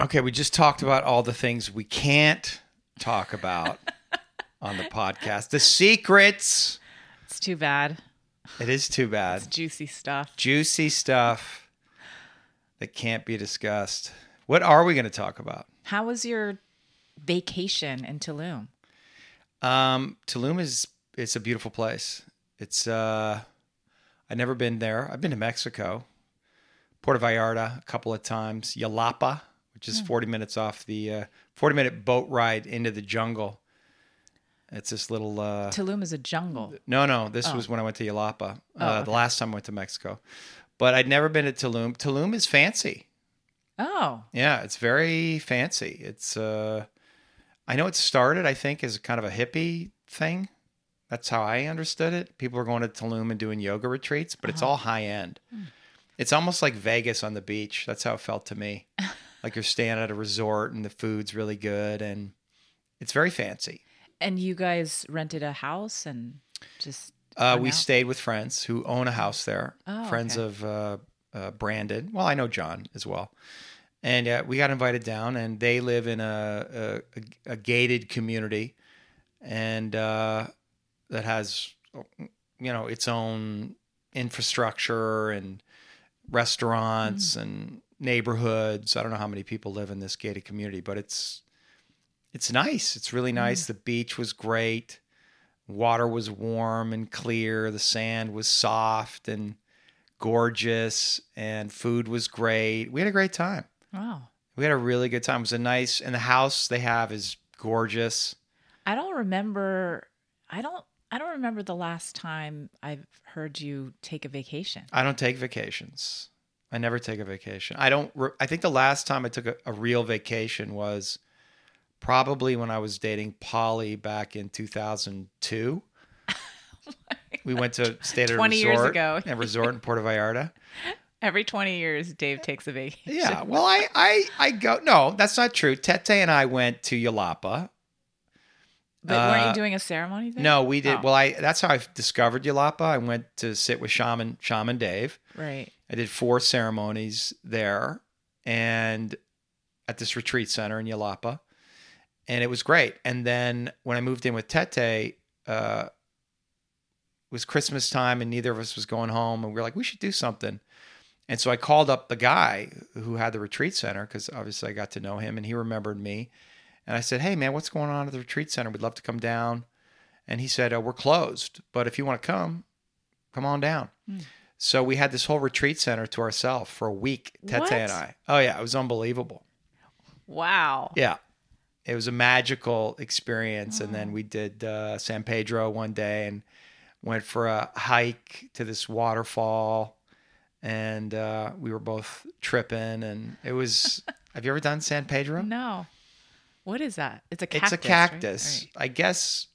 Okay, we just talked about all the things we can't talk about on the podcast. The secrets. It's too bad. It is too It's bad. juicy stuff. Juicy stuff that can't be discussed. What are we going to talk about? How was your vacation in Tulum? Um, Tulum is it's a beautiful place. It's uh, I've never been there. I've been to Mexico, Puerto Vallarta a couple of times, Yelapa, which is forty minutes off the uh, forty minute boat ride into the jungle. It's this little uh, Tulum is a jungle. no, no. This was when I went to Yelapa. Oh, Uh, The last time I went to Mexico, but I'd never been to Tulum. Tulum is fancy. Oh, Yeah, it's very fancy. It's uh I know it started, I think, as kind of a hippie thing. That's how I understood it. People are going to Tulum and doing yoga retreats, but it's all high end. It's almost like Vegas on the beach. That's how it felt to me. like you're staying at a resort and the food's really good and it's very fancy. and you guys rented a house and just Uh, we out? stayed with friends who own a house there. Oh, friends okay. of uh, uh, Brandon. Well, I know John as well. And uh, we got invited down, and they live in a, a, a gated community, and uh, that has, you know, its own infrastructure and restaurants mm-hmm. and neighborhoods. I don't know how many people live in this gated community, but it's it's nice. It's really mm-hmm. nice. The beach was great water was warm and clear the sand was soft and gorgeous and food was great we had a great time wow. we had a really good time it was a nice and the house they have is gorgeous I don't remember. I don't. I don't remember the last time I've heard you take a vacation. i don't take vacations i never take a vacation i don't re- i think the last time i took a, a real vacation was probably when i was dating polly back in 2002 we went to stay at a 20 years ago. a resort in Puerto Vallarta. Every twenty years, Dave takes a vacation. Yeah. Well, I, I, I go. No, that's not true. Tete and I went to Yelapa. But weren't Uh, you doing a ceremony there? No, we did. Oh. Well, I. That's how I discovered Yelapa. I went to sit with Shaman Shaman Dave. Right. I did four ceremonies there, and at this retreat center in Yelapa, and it was great. And then when I moved in with Tete, uh, it was Christmas time, and neither of us was going home, and we were like, we should do something. And so I called up the guy who had the retreat center because obviously I got to know him, and he remembered me. And I said, "Hey, man, what's going on at the retreat center? We'd love to come down." And he said, oh, "We're closed, but if you want to come, come on down." So we had this whole retreat center to ourselves for a week, Tete What? and I. Oh yeah, it was unbelievable. Wow. Yeah, it was a magical experience. And then we did uh, San Pedro one day and went for a hike to this waterfall, and uh, we were both tripping. And it was. have you ever done San Pedro? No. What is that? It's a cactus. it's a cactus. Right. I guess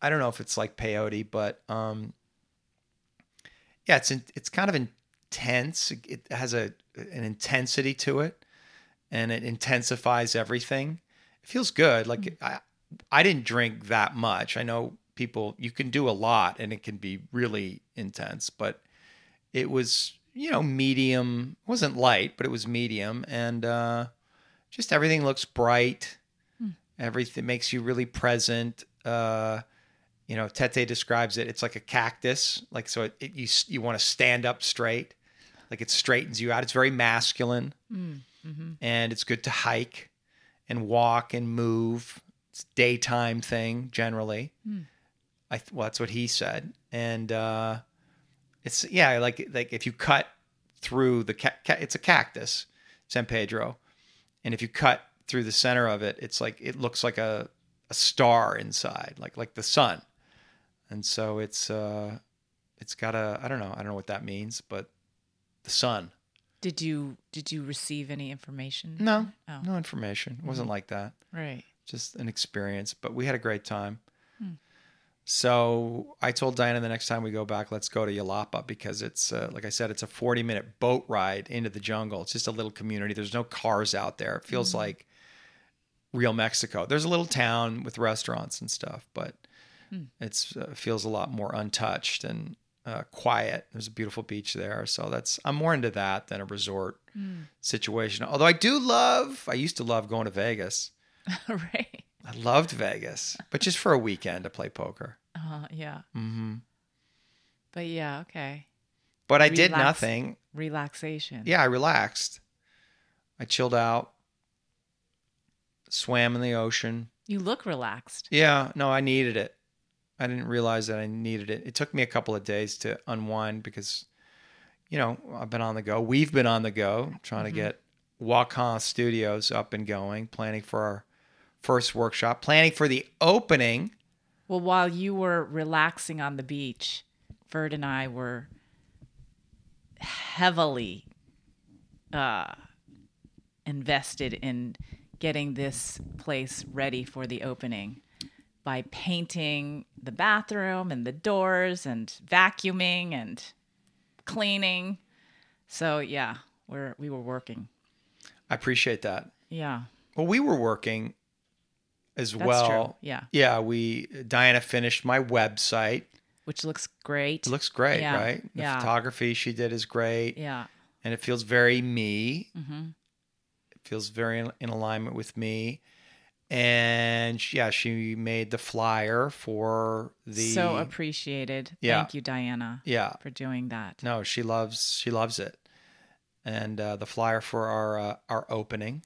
I don't know if it's like peyote, but um, yeah, it's in, it's kind of intense. It has a an intensity to it, and it intensifies everything. It feels good. Like Mm. I I didn't drink that much. I know people you can do a lot, and it can be really intense, but it was you know medium. It wasn't light, but it was medium, and uh, just everything looks bright. Everything makes you really present. Uh, you know, Tete describes it. It's like a cactus. Like so, it, it you you want to stand up straight, like it straightens you out. It's very masculine, and it's good to hike and walk and move. It's a daytime thing generally. I well, that's what he said, and uh, it's yeah, like like if you cut through the ca- ca- it's a cactus, San Pedro, and if you cut through the center of it, it's like it looks like a a star inside, like like the sun, and so it's uh, it's got a I don't know I don't know what that means, but the sun. Did you did you receive any information? No, Oh. no information. It wasn't like that. Right. Just an experience, but we had a great time. So I told Diana the next time we go back, let's go to Yelapa because it's, uh, like I said, it's a 40 minute boat ride into the jungle. It's just a little community. There's no cars out there. It feels like real Mexico. There's a little town with restaurants and stuff, but it uh, feels a lot more untouched and uh, quiet. There's a beautiful beach there, so that's I'm more into that than a resort situation. Although I do love, I used to love going to Vegas. right. I loved Vegas, but just for a weekend to play poker. Uh, yeah. hmm But yeah, okay. But I did nothing. Relaxation. Yeah, I relaxed. I chilled out, swam in the ocean. You look relaxed. Yeah, no, I needed it. I didn't realize that I needed it. It took me a couple of days to unwind because, you know, I've been on the go. We've been on the go trying to get Wakan Studios up and going, planning for our first workshop, planning for the opening. Well, while you were relaxing on the beach, Ferd and I were heavily uh, invested in getting this place ready for the opening by painting the bathroom and the doors and vacuuming and cleaning. So yeah, we're we were working. I appreciate that. Yeah, Well, we were working as that's well. true. Yeah, Yeah, we Diana finished my website. which looks great. It looks great, Yeah, right? The yeah. photography she did is great. yeah. and it feels very me. hmm It feels very in, in alignment with me. And she- yeah, she made the flyer for the so appreciated. Yeah. Thank you, Diana, yeah. for doing that. No, she loves she loves it, and uh, the flyer for our uh, our opening,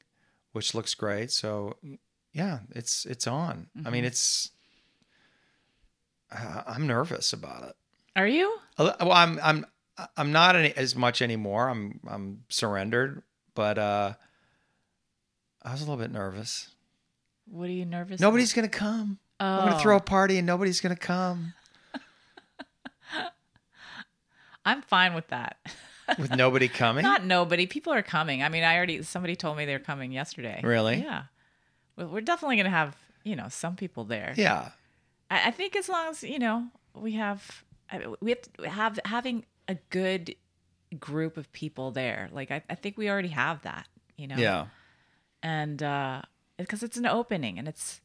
which looks great. So yeah, it's it's on. I mean, Mhm. it's uh, I'm nervous about it. Are you? Well, I'm I'm I'm not any, as much anymore. I'm I'm surrendered, but uh, I was a little bit nervous. What are you nervous? Nobody's gonna come. Oh. I'm gonna throw a party and nobody's gonna come I'm fine with that. with nobody coming. Not nobody. People are coming. I mean, I already somebody told me they're coming yesterday. Really? Yeah. Well, we're definitely gonna have you know some people there. yeah, I, I think as long as you know we have we have to have having a good group of people there. Like I, I think we already have that. You know. yeah. and uh because it's an opening and it's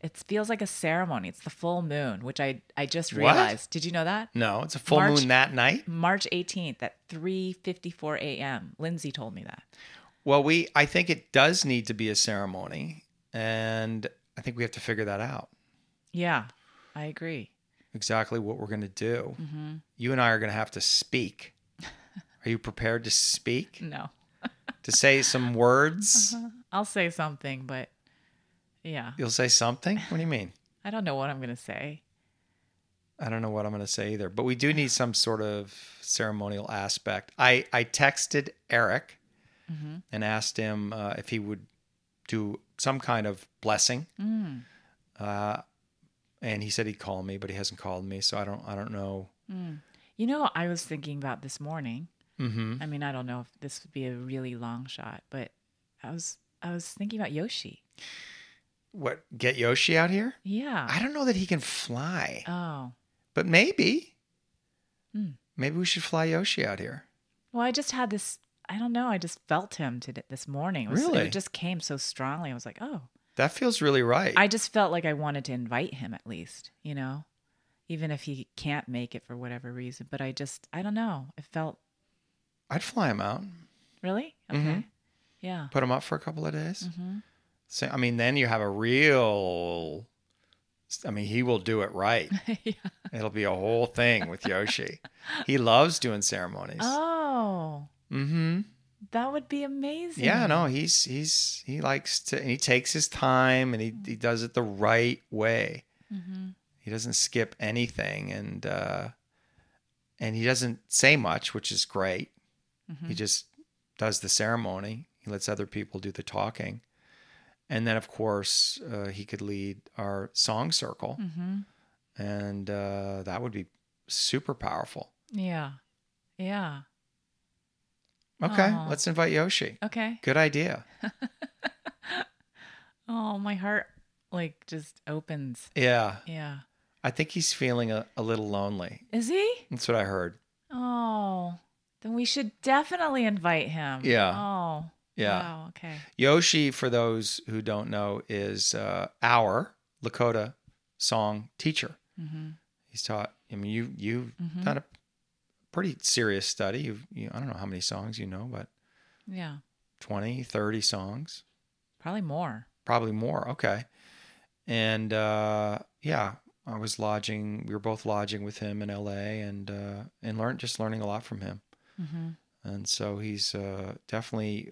it feels like a ceremony it's the full moon which i i just What? realized did you know that No, it's a full March- moon that night. march 18th at 3.54 a.m lindsay told me that Well, we I think it does need to be a ceremony, and I think we have to figure that out yeah i agree exactly what we're gonna do. hmm You and I are gonna have to speak. Are you prepared to speak? no To say some words? i'll say something but yeah You'll say something? What do you mean? i don't know what i'm gonna say I don't know what I'm going to say either, but we do need some sort of ceremonial aspect. I, I texted Eric Mhm. and asked him uh, if he would do some kind of blessing. mm. Uh, and he said he'd call me, but he hasn't called me, so I don't I don't know. Mm. you know i was thinking about this morning hmm i mean i don't know if this would be a really long shot but i was i was thinking about yoshi What? Get Yoshi out here? yeah I don't know that he can fly, oh but maybe. Hmm. Maybe we should fly Yoshi out here. Well, I just had this. I don't know. I just felt him today, this morning. It was, Really? It just came so strongly. I was like, oh. That feels really right. I just felt like I wanted to invite him at least, you know, even if he can't make it for whatever reason. But I just, I don't know. It felt I'd fly him out, really okay. Mhm. Yeah. put him up for a couple of days. hmm So, I mean, then you have a real. I mean, he will do it right. yeah. It'll be a whole thing with Yoshi. he loves doing ceremonies. Oh, mm-hmm. that would be amazing. Yeah, no, he's he's he likes to. And he takes his time and he he does it the right way. hmm He doesn't skip anything, and uh, and he doesn't say much, which is great. hmm He just does the ceremony. He lets other people do the talking. And then, of course, uh, he could lead our song circle, hmm and uh, that would be super powerful. Yeah. Yeah. Okay, Aw. let's invite Yoshi. Okay. Good idea. Oh, my heart like just opens. Yeah, Yeah. I think he's feeling a, a little lonely. Is he? That's what I heard. Oh, then we should definitely invite him. Yeah. Oh. Yeah. Wow. Okay. Yoshi, for those who don't know, is uh, our Lakota song teacher. Mm-hmm. He's taught. I mean, you you've Mhm. done a pretty serious study. You've, you, I don't know how many songs you know, but Yeah. 20, 30 songs, Probably more. probably more. Okay. And uh, yeah, I was lodging. We were both lodging with him in L.A. and uh, and learned just learning a lot from him. Mm-hmm. And so he's uh, definitely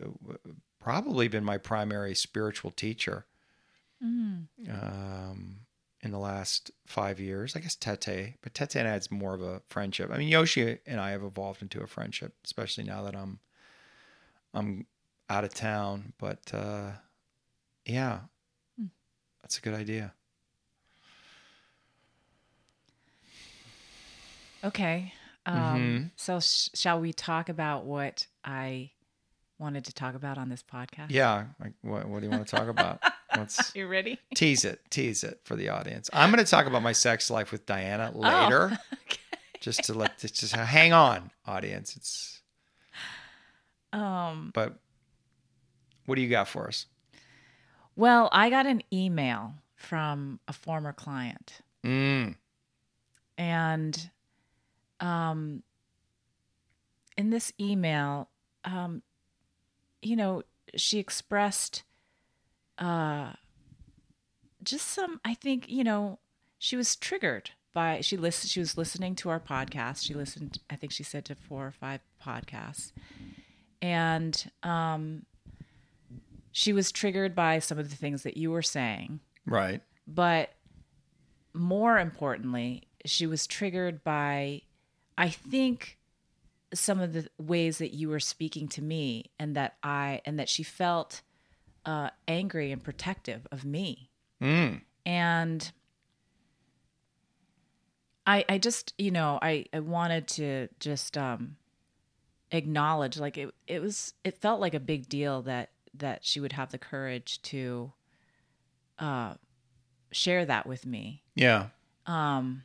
probably been my primary spiritual teacher Mm. um, in the last five years. I guess Tete, but Tete and I had more of a friendship. I mean, Yoshi and I have evolved into a friendship, especially now that I'm I'm out of town. But uh, yeah, Hmm. that's a good idea. Okay. Um, Mhm. So, sh- shall we talk about what I wanted to talk about on this podcast? Yeah, like what, what do you want to talk about? Let's You ready? tease it, tease it for the audience. I'm going to talk about my sex life with Diana later. okay. just to let this just hang on audience it's Um, but what do you got for us well, I got an email from a former client, mm, and um, in this email, um, you know, she expressed uh, just some. I think you know, she was triggered by she listened. She was listening to our podcast. She listened. I think she said to four or five podcasts, and um, she was triggered by some of the things that you were saying right but more importantly, she was triggered by, I think, some of the ways that you were speaking to me, and that I and that she felt uh, angry and protective of me, mm, and I, I just, you know, I, I wanted to just um, acknowledge, like it, it was, it felt like a big deal that that she would have the courage to uh, share that with me. yeah Um,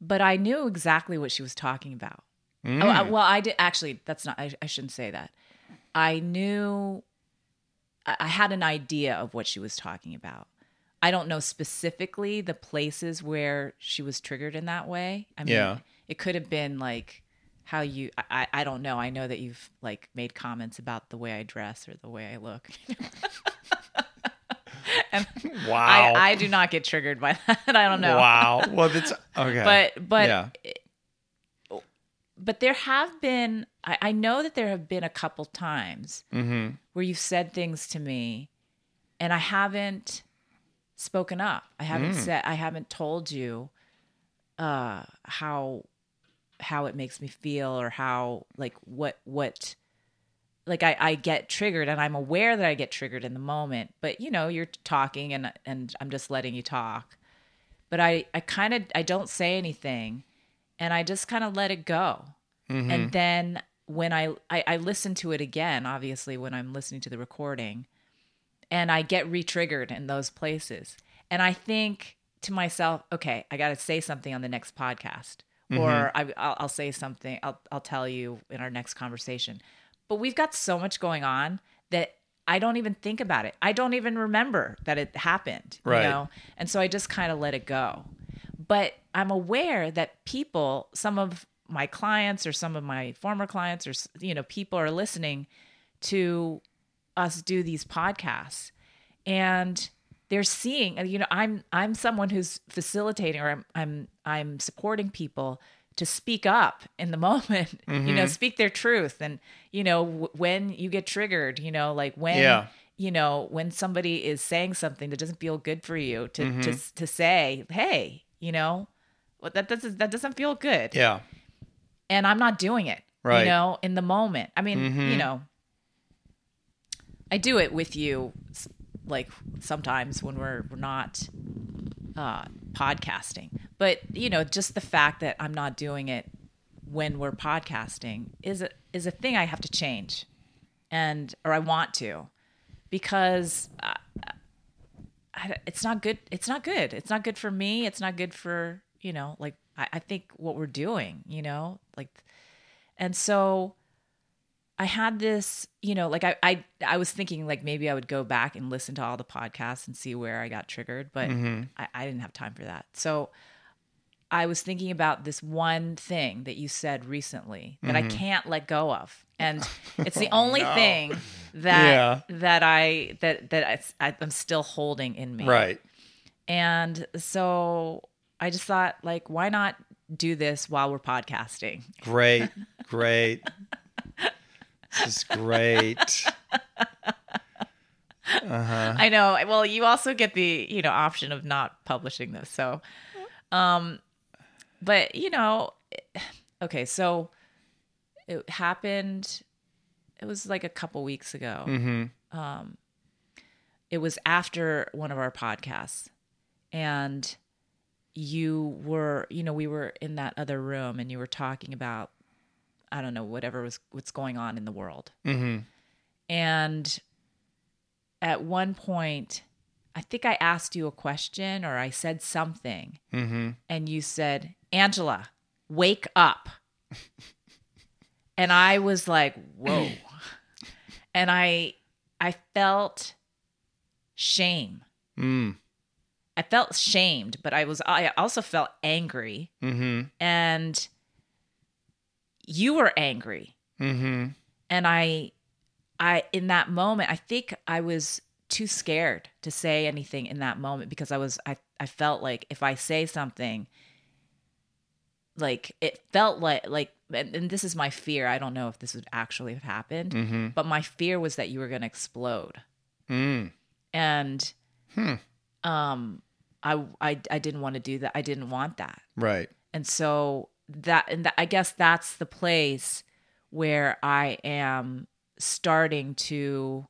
but I knew exactly what she was talking about. Mm, Oh, I, well, I did actually. That's not. I, I shouldn't say that. I knew. I, had an idea of what she was talking about. I don't know specifically the places where she was triggered in that way. I mean, Yeah. it could have been like how you. I, I I don't know. I know that you've like made comments about the way I dress or the way I look. and wow I, I do not get triggered by that. I don't know. wow well that's okay But but yeah but there have been I, I know that there have been a couple times mm-hmm. where you've said things to me and I haven't spoken up. I haven't Mm. said I haven't told you uh how how it makes me feel or how like what what like I, I get triggered and I'm aware that I get triggered in the moment, but you know, you're talking and and I'm just letting you talk. But I, I kind of I don't say anything and I just kind of let it go. Mm-hmm. And then when I, I I listen to it again, obviously when I'm listening to the recording, and I get re-triggered in those places. And I think to myself, okay, I got to say something on the next podcast, mm-hmm. or I, I'll, I'll say something. I'll I'll tell you in our next conversation. But we've got so much going on that I don't even think about it. I don't even remember that it happened. Right. You know, and so I just kind of let it go. But I'm aware that people, some of my clients or some of my former clients or you know people are listening to us do these podcasts. And they're seeing you know i'm i'm someone who's facilitating or i'm i'm, I'm supporting people to speak up in the moment you know mm-hmm. speak their truth. And you know w- when you get triggered you know like when Yeah. you know when somebody is saying something that doesn't feel good for you to to, mm-hmm. to say hey you know well, that doesn't that doesn't feel good. Yeah and I'm not doing it. Right. You know, in the moment. I mean, Mhm. you know, I do it with you, like sometimes when we're we're not uh, podcasting. But you know, just the fact that I'm not doing it when we're podcasting is a is a thing I have to change, and or I want to, because. Uh, I, it's not good. It's not good. It's not good for me. It's not good for you know. Like I, I think what we're doing. You know, like, and so I had this. You know, like I I I was thinking like maybe I would go back and listen to all the podcasts and see where I got triggered, but Mm-hmm. I, I didn't have time for that. So I was thinking about this one thing that you said recently that I can't let go of. And it's the only Mm-hmm. No. thing that Yeah. that I that that I, I'm still holding in me. Right. And so I just thought like why not do this while we're podcasting? Great. Great. this is great. Uh-huh. I know. Well, you also get the, you know, option of not publishing this. So um but you know, okay, so it happened it was like a couple weeks ago. Mm-hmm. Um it was after one of our podcasts and you were, you know, we were in that other room and you were talking about I don't know, whatever was what's going on in the world. Mm-hmm. And at one point, I think I asked you a question or I said something, Mm-hmm. and you said, Angela, wake up. and I was like, whoa. and I I felt shame. Mm. I felt shamed, but I was I also felt angry. Mm-hmm. And you were angry. Mm-hmm. and i i in that moment i think i was too scared to say anything in that moment because i was i i felt like if i say something like it felt like like and, and this is my fear i don't know if this would actually have happened Mm-hmm. but my fear was that you were going to explode Mm. and Hmm. um I, I i didn't want to do that i didn't want that Right. and so that and that, I guess that's the place where I am starting to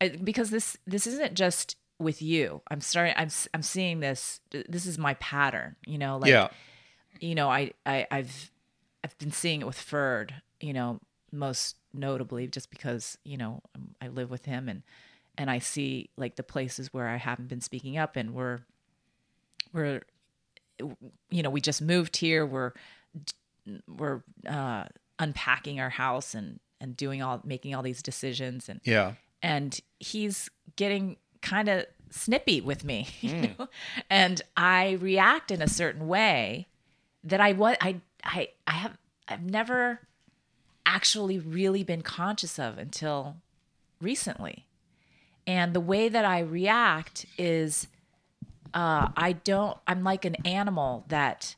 I, because this this isn't just with you. I'm starting I'm I'm seeing this this is my pattern, you know, like yeah. you know, I, I I've I've been seeing it with Ferd, you know, most notably just because, you know, I live with him and and I see like the places where I haven't been speaking up and we're we're you know, we just moved here, we're we're uh unpacking our house and and doing all making all these decisions and Yeah. and he's getting kind of snippy with me you know? And i react in a certain way that i what i i i have i've never actually really been conscious of until recently. And the way that i react is uh i don't i'm like an animal that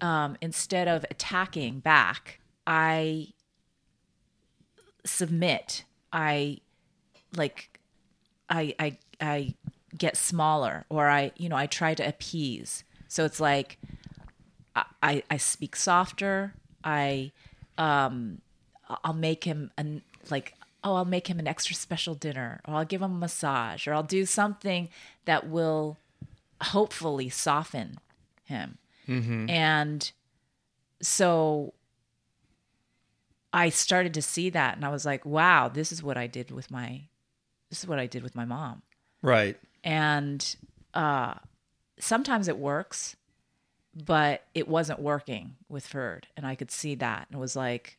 um instead of attacking back i submit i like I I I get smaller or I you know I try to appease. So it's like I I, speak softer. I um I'll make him an like oh I'll make him an extra special dinner or I'll give him a massage or I'll do something that will hopefully soften him. And so I started to see that and I was like, wow, this is what I did with my this is what I did with my mom. Right. And uh sometimes it works, but it wasn't working with Ferd and I could see that. And it was like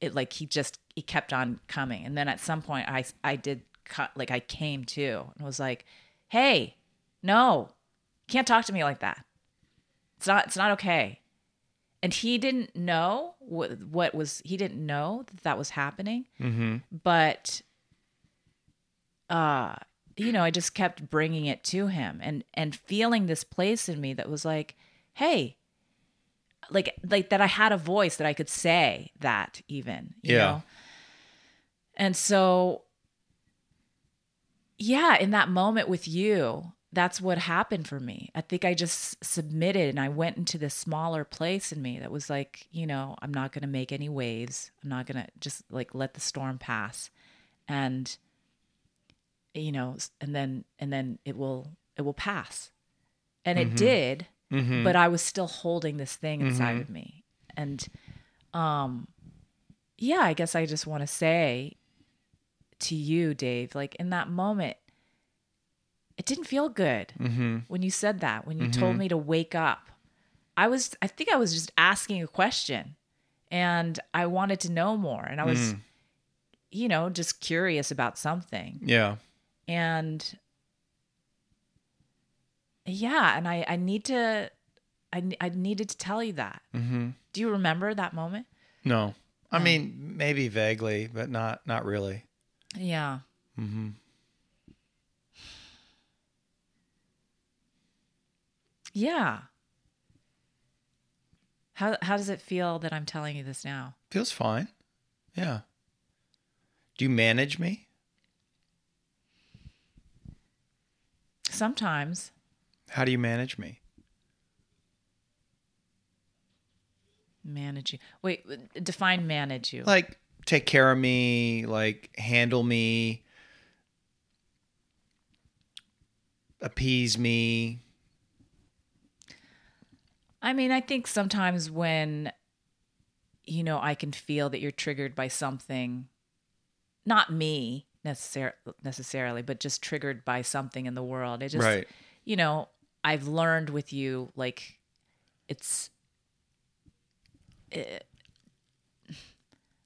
it like he just he kept on coming. And then at some point I I did cut like I came to and was like, "Hey, no. Can't talk to me like that. It's not it's not okay." And he didn't know what what was he didn't know that that was happening Mm-hmm. but uh you know i just kept bringing it to him and and feeling this place in me that was like hey like like that i had a voice that i could say that even you Yeah. know and so yeah in that moment with you that's what happened for me. I think i just submitted and i went into this smaller place in me that was like you know i'm not going to make any waves. I'm not going to just like let the storm pass. And you know and then and then it will it will pass. And it did Mm-hmm. but i was still holding this thing inside of me. And um yeah i guess i just want to say to you dave like in that moment it didn't feel good Mm-hmm. when you said that when you told me to wake up i was i think i was just asking a question and i wanted to know more and i was you know just curious about something Yeah. and yeah and i i need to I, I needed to tell you that. Mm-hmm. Do you remember that moment? No. I mean, maybe vaguely, but not not really. Yeah. Mm-hmm. Yeah. How how does it feel that I'm telling you this now? Feels fine. Yeah. Do you manage me? Sometimes. How do you manage me? Manage you. Wait, define manage you. Like take care of me, like handle me, appease me. I mean, I think sometimes when you know, I can feel that you're triggered by something not me necessar- necessarily, but just triggered by something in the world. It just Right. you know, I've learned with you like it's it,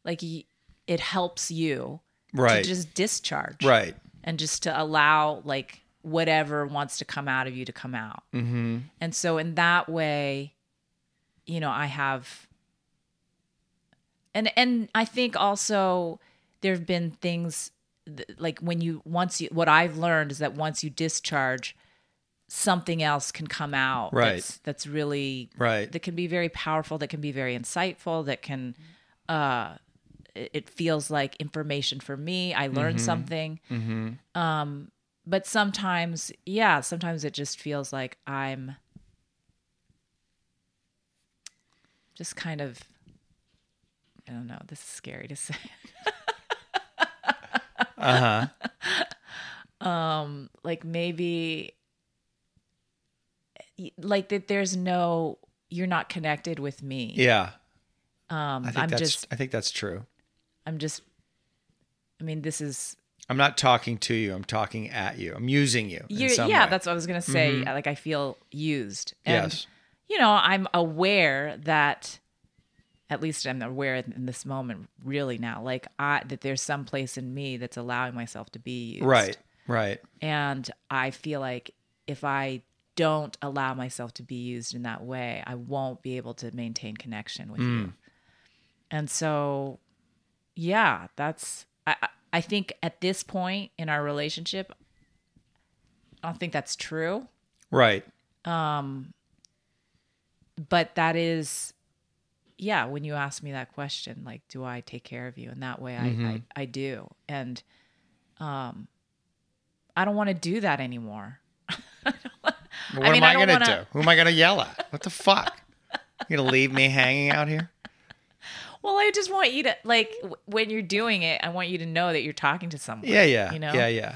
like it helps you Right. to just discharge right. and just to allow like whatever wants to come out of you to come out. Mm-hmm. And so in that way, you know, I have and and I think also there've been things th- like when you once you what I've learned is that once you discharge something else can come out Right. that's that's really Right. that can be very powerful that can be very insightful that can uh it it feels like information for me i learned something um but sometimes yeah sometimes it just feels like i'm just kind of i don't know this is scary to say Uh huh. um like maybe like that there's no you're not connected with me Yeah. um I think i'm that's just I think that's true. i'm just i mean this is I'm not talking to you. I'm talking at you. I'm using you. yeah way. that's what i was gonna say mm-hmm. like i feel used and yes. you know i'm aware that at least i'm aware in this moment really now like i that there's some place in me that's allowing myself to be used Right. Right. and i feel like if i don't allow myself to be used in that way i won't be able to maintain connection with hmm. you and so yeah that's I, I- I think at this point in our relationship i don't think that's true Right. Um, but that is yeah when you ask me that question like do i take care of you And that way I, I, I do and um i don't want to do that anymore What I mean, am I I, gonna wanna- do? Who am I gonna yell at? What the fuck? You gonna leave me hanging out here? Well i just want you to like w- when you're doing it i want you to know that you're talking to someone Yeah, yeah, you know yeah, yeah.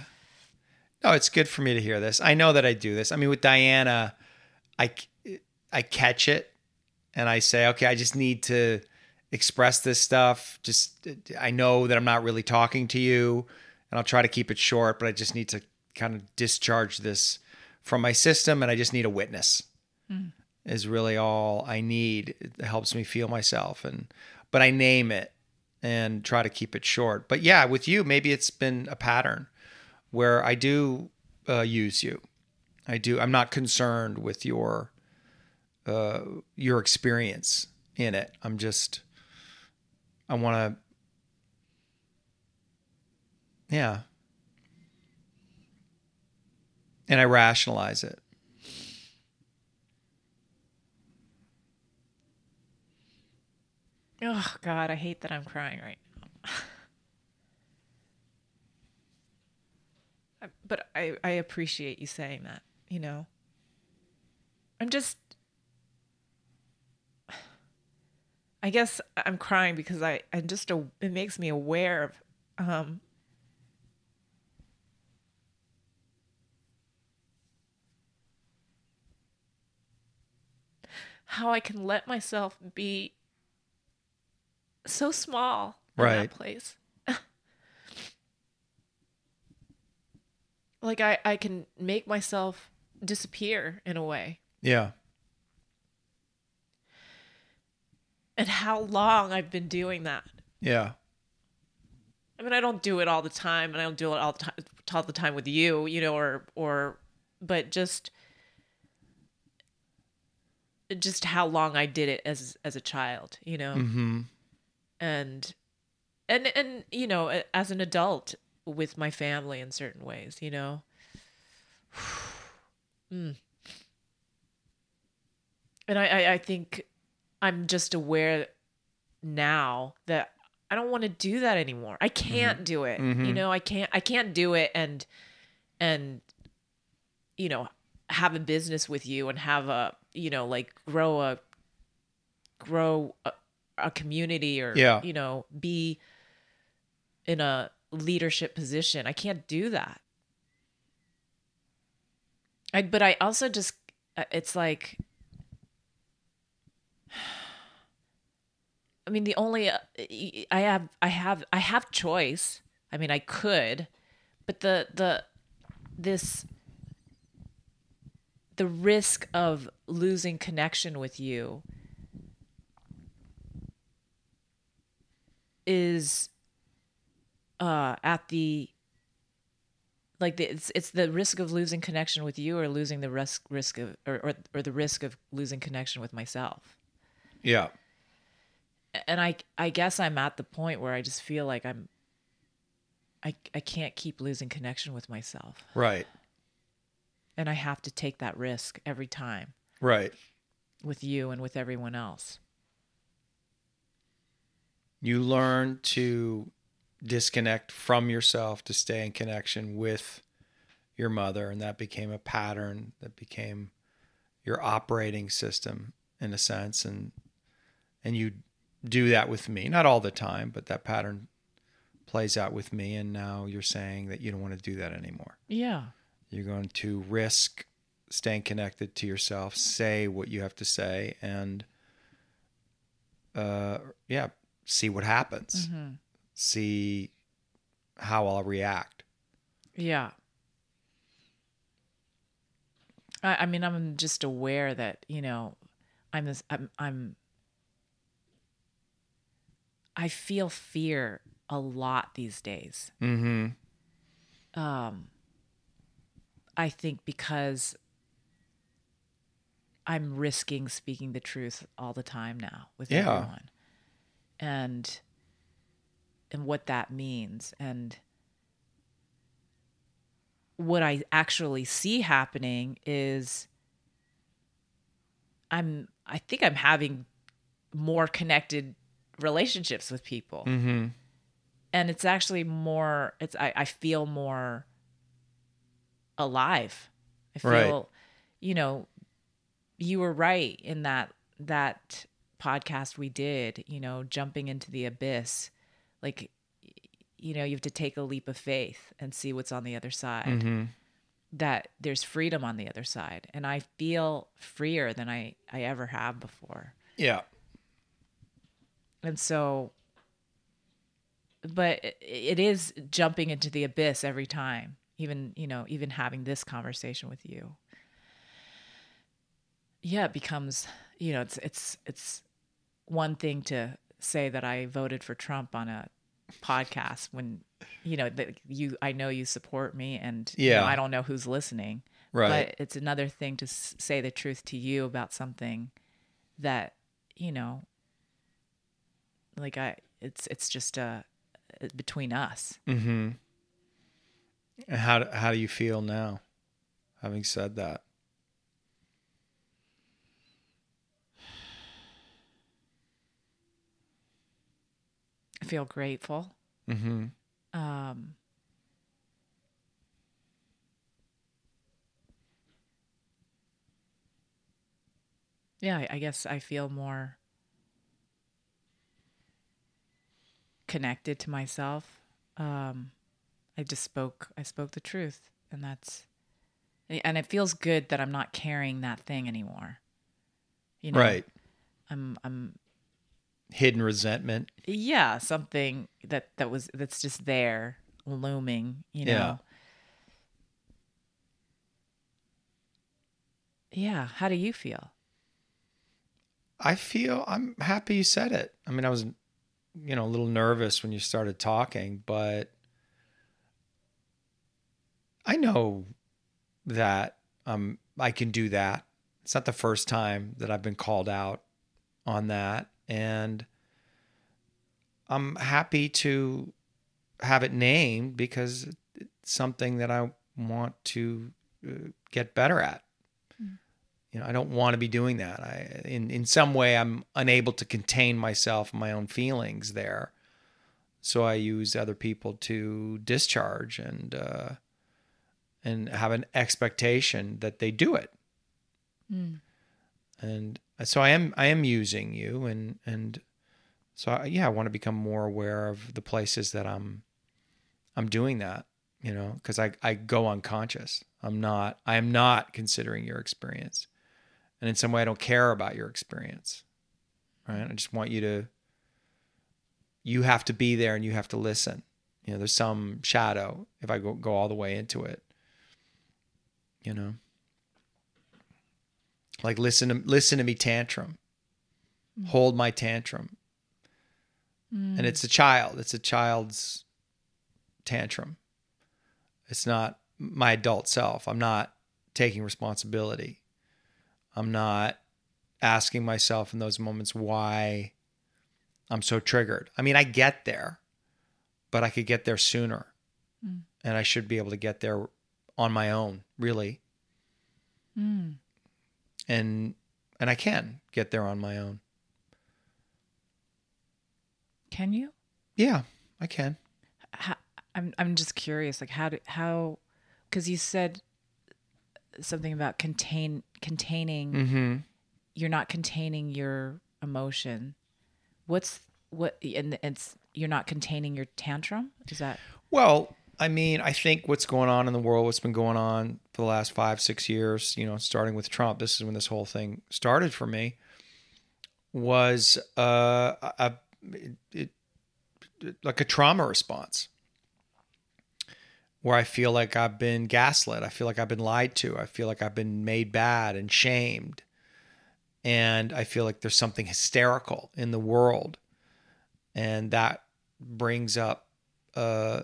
No, it's good for me to hear this. I know that I do this. I mean, with Diana, I I catch it, and I say, okay, I just need to express this stuff. Just I know that I'm not really talking to you, and I'll try to keep it short, but I just need to kind of discharge this from my system, and I just need a witness. Mm. Is really all I need. It helps me feel myself, and but I name it and try to keep it short. But yeah, with you, maybe it's been a pattern where I do uh, use you. I do. I'm not concerned with your uh, your experience in it. I'm just. I want to. Yeah. And I rationalize it. Oh god i hate that i'm crying right now. But i i appreciate you saying that you know? I'm just I guess I'm crying because I I'm just a, it makes me aware of um how I can let myself be so small in Right. that place. like I I can make myself disappear in a way. Yeah. And how long I've been doing that. Yeah. I mean, I don't do it all the time, and I don't do it all the time, all the time with you, you know, or or, but just just how long I did it as as a child, you know. Mm-hmm. And and and you know, as an adult with my family in certain ways, you know. Mm. And I, I I think I'm just aware now that I don't want to do that anymore. I can't do it. You Mhm. know, I can't I can't do it and and you know, have a business with you and have a, you know, like grow a grow a, a community or Yeah. you know, be in a leadership position. I can't do that. I but I also just uh, it's like I mean the only uh, I have I have I have choice. I mean I could, but the the this the risk of losing connection with you is uh at the like the, it's it's the risk of losing connection with you or losing the risk risk of or, or or the risk of losing connection with myself Yeah. and I I guess I'm at the point where I just feel like I'm I I can't keep losing connection with myself Right. and I have to take that risk every time Right. with you and with everyone else. You learn to disconnect from yourself to stay in connection with your mother and that became a pattern that became your operating system in a sense. And and you do that with me not all the time but that pattern plays out with me. And now you're saying that you don't want to do that anymore. Yeah. you're going to risk staying connected to yourself say what you have to say and uh yeah see what happens Mm-hmm. see how I'll react. Yeah. I, I mean, I'm just aware that you know, I'm this. I'm. I'm. I feel fear a lot these days. Mm-hmm. Um. I think because I'm risking speaking the truth all the time now with Yeah. everyone, and and what that means and what I actually see happening is I'm I think I'm having more connected relationships with people. Mm-hmm. And it's actually more it's I, I feel more alive. I feel Right. you know, you were right in that that podcast we did, you know, jumping into the abyss. Like you know, you have to take a leap of faith and see what's on the other side Mm-hmm. that there's freedom on the other side and i feel freer than i i ever have before Yeah. and so but it, it is jumping into the abyss every time even you know even having this conversation with you yeah it becomes you know it's it's it's one thing to say that i voted for trump on a podcast when you know that you i know you support me and you know, Yeah. i don't know who's listening Right. but it's another thing to s- say the truth to you about something that you know like i it's it's just uh between us mm-hmm. And how do, how do you feel now, having said that? I feel grateful Mm-hmm. um yeah I- i guess i feel more connected to myself um i just spoke i spoke the truth and that's and it feels good that i'm not carrying that thing anymore you know Right. i'm i'm Hidden resentment. yeah something that that was that's just there looming you know yeah how do you feel I feel I'm happy you said it. I mean, I was, you know, a little nervous when you started talking, but I know that um I can do that It's not the first time that I've been called out on that. And I'm happy to have it named because it's something that I want to uh, get better at. You know, I don't want to be doing that. I in in some way I'm unable to contain myself, my own feelings there. So I use other people to discharge and uh, and have an expectation that they do it. And so I am I am using you and and so I, yeah, I want to become more aware of the places that I'm I'm doing that, you know, because I, I go unconscious. I'm not I am not considering your experience. And in some way I don't care about your experience. Right? I just want you to you have to be there and you have to listen. You know, there's some shadow if I go go all the way into it. You know. Like listen to listen to me tantrum. Mm. Hold my tantrum. Mm. And it's a child. It's a child's tantrum. It's not my adult self. I'm not taking responsibility. I'm not asking myself in those moments why I'm so triggered. I mean, I get there, but I could get there sooner. Mm. And I should be able to get there on my own, really. And and I can get there on my own. Can you? Yeah, I can. How, I'm I'm just curious, like how do how, because you said something about contain containing. Mm-hmm. You're not containing your emotion. What's what? And it's you're not containing your tantrum. Is that Well, I mean, I think what's going on in the world, what's been going on for the last five, six years, you know, starting with Trump, this is when this whole thing started for me, was uh, a, it, it, like a trauma response where I feel like I've been gaslit. I feel like I've been lied to. I feel like I've been made bad and shamed. And I feel like there's something hysterical in the world. And that brings up uh,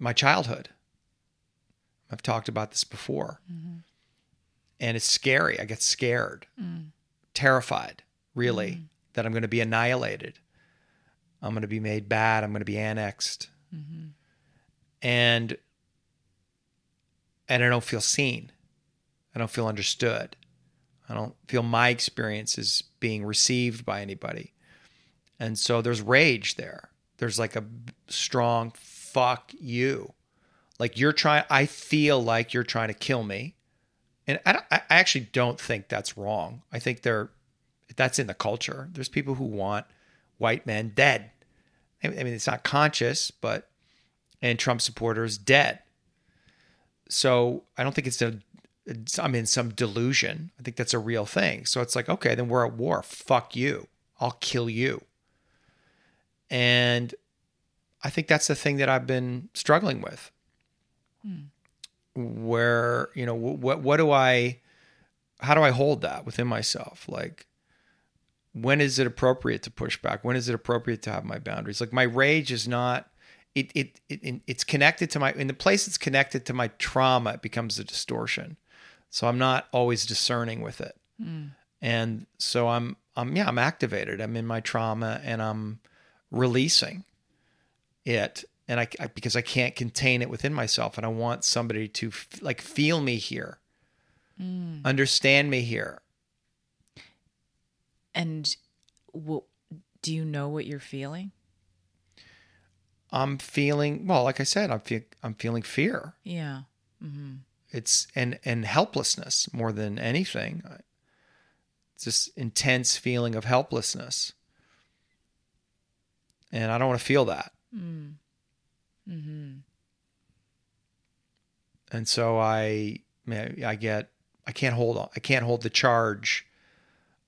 my childhood. I've talked about this before. Mm-hmm. And it's scary. I get scared, mm. terrified, really, mm. that I'm going to be annihilated. I'm going to be made bad. I'm going to be annexed. Mm-hmm. And and I don't feel seen. I don't feel understood. I don't feel my experience is being received by anybody. And so there's rage there. There's like a strong fuck you. Like you're trying I feel like you're trying to kill me. And I I actually don't think that's wrong. I think they're that's in the culture. There's people who want white men dead. I I mean, it's not conscious, but and Trump supporters dead. So I don't think it's a. It's, I'm in some delusion. I think that's a real thing. So it's like, okay, then we're at war. Fuck you. I'll kill you. And I think that's the thing that I've been struggling with. Hmm. Where you know what what do I, how do I hold that within myself? Like, when is it appropriate to push back? When is it appropriate to have my boundaries? Like my rage is not it it, it it's connected to my in the place it's connected to my trauma it becomes a distortion. So I'm not always discerning with it. Hmm. And so I'm I'm yeah, I'm activated. I'm in my trauma and I'm releasing it and I, I because I can't contain it within myself and I want somebody to f- like feel me here. Mm. Understand me here. and what do you know what you're feeling? I'm feeling well, like I said, I'm I'm feeling fear. Yeah. Mm-hmm. It's and and helplessness more than anything. It's this intense feeling of helplessness, and I don't want to feel that. And so I, I get, I can't hold on. I can't hold the charge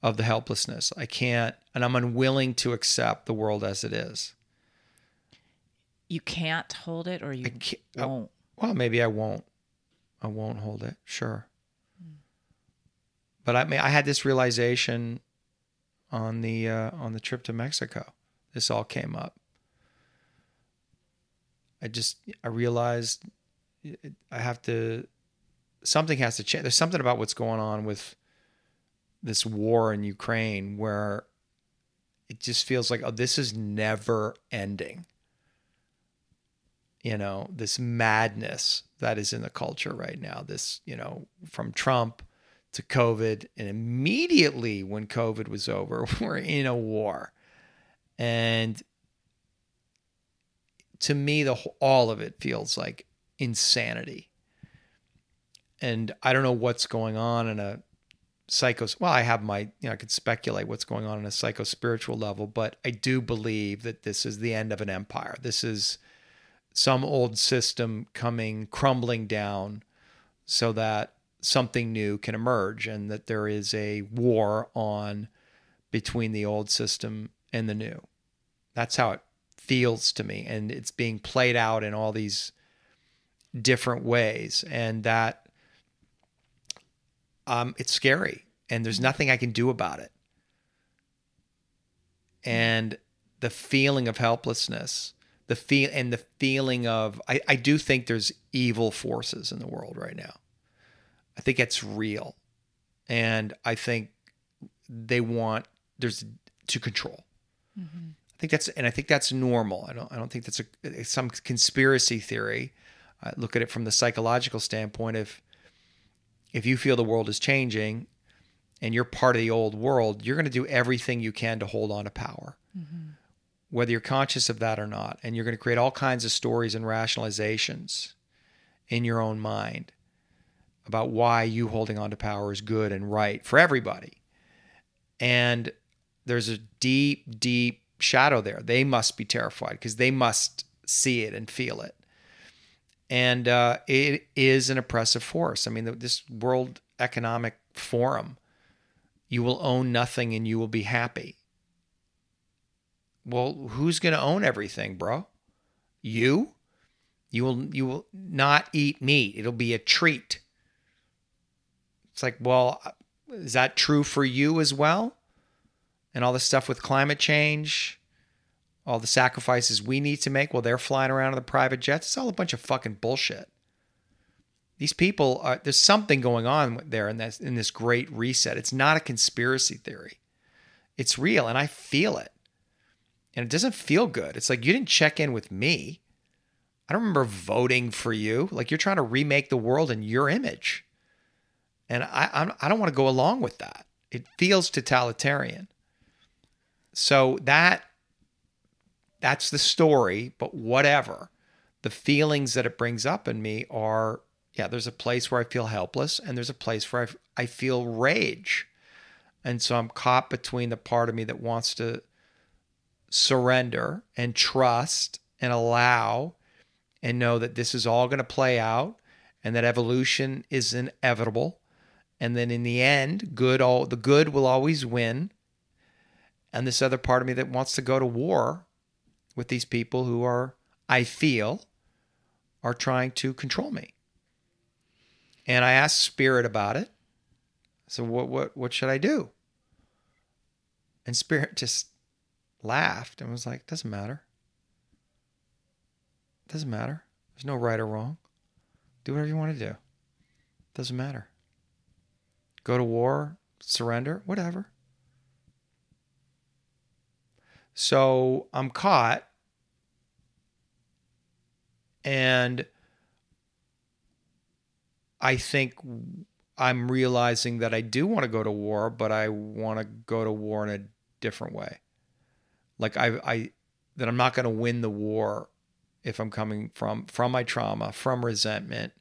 of the helplessness. I can't, and I'm unwilling to accept the world as it is. You can't hold it or you I- won't. Well, maybe I won't. I won't hold it. Sure. But I mean, I had this realization on the uh, on the trip to Mexico. This all came up. I just I realized I have to something has to change. There's something about what's going on with this war in Ukraine where it just feels like, oh, this is never ending. You know, this madness that is in the culture right now. This, you know, from Trump to COVID. And immediately when COVID was over, we're in a war. And to me, the all of it feels like insanity. And I don't know what's going on in a psycho well i have my you know i could speculate what's going on in a psycho spiritual level but i do believe that this is the end of an empire this is some old system coming crumbling down so that something new can emerge and that there is a war on between the old system and the new that's how it feels to me and it's being played out in all these different ways and that um, it's scary and there's nothing I can do about it. And the feeling of helplessness, the feel and the feeling of I, I do think there's evil forces in the world right now. I think it's real. And I think they want there's to control. Mm-hmm. I think that's and I think that's normal. I don't I don't think that's a some conspiracy theory. I look at it from the psychological standpoint. If if you feel the world is changing and you're part of the old world, you're going to do everything you can to hold on to power, mm-hmm. whether you're conscious of that or not. And you're going to create all kinds of stories and rationalizations in your own mind about why you holding on to power is good and right for everybody. And there's a deep, deep shadow there. They must be terrified because they must see it and feel it and uh, it is an oppressive force. I mean, this World Economic Forum, you will own nothing and you will be happy. Well, who's going to own everything, bro? You? You will you will not eat meat. It'll be a treat. It's like, well, is that true for you as well? And all the stuff with climate change, all the sacrifices we need to make while they're flying around in the private jets. It's all a bunch of fucking bullshit. These people are there's something going on there in this in this great reset. It's not a conspiracy theory. It's real and I feel it. And it doesn't feel good. It's like you didn't check in with me. I don't remember voting for you. Like you're trying to remake the world in your image. And I I don't want to go along with that. It feels totalitarian. So that that's the story, but whatever. The feelings that it brings up in me are yeah, there's a place where I feel helpless and there's a place where I, I feel rage. And so I'm caught between the part of me that wants to surrender and trust and allow and know that this is all going to play out and that evolution is inevitable and then in the end good all the good will always win and this other part of me that wants to go to war with these people who are, I feel, are trying to control me. And I asked Spirit about it. So what what what should I do? And Spirit just laughed and was like, doesn't matter. Doesn't matter. There's no right or wrong. Do whatever you want to do. Doesn't matter. Go to war, surrender, whatever. So I'm caught and I think I'm realizing that I do want to go to war, but I want to go to war in a different way. Like I, I that I'm not going to win the war if I'm coming from from my trauma, from resentment,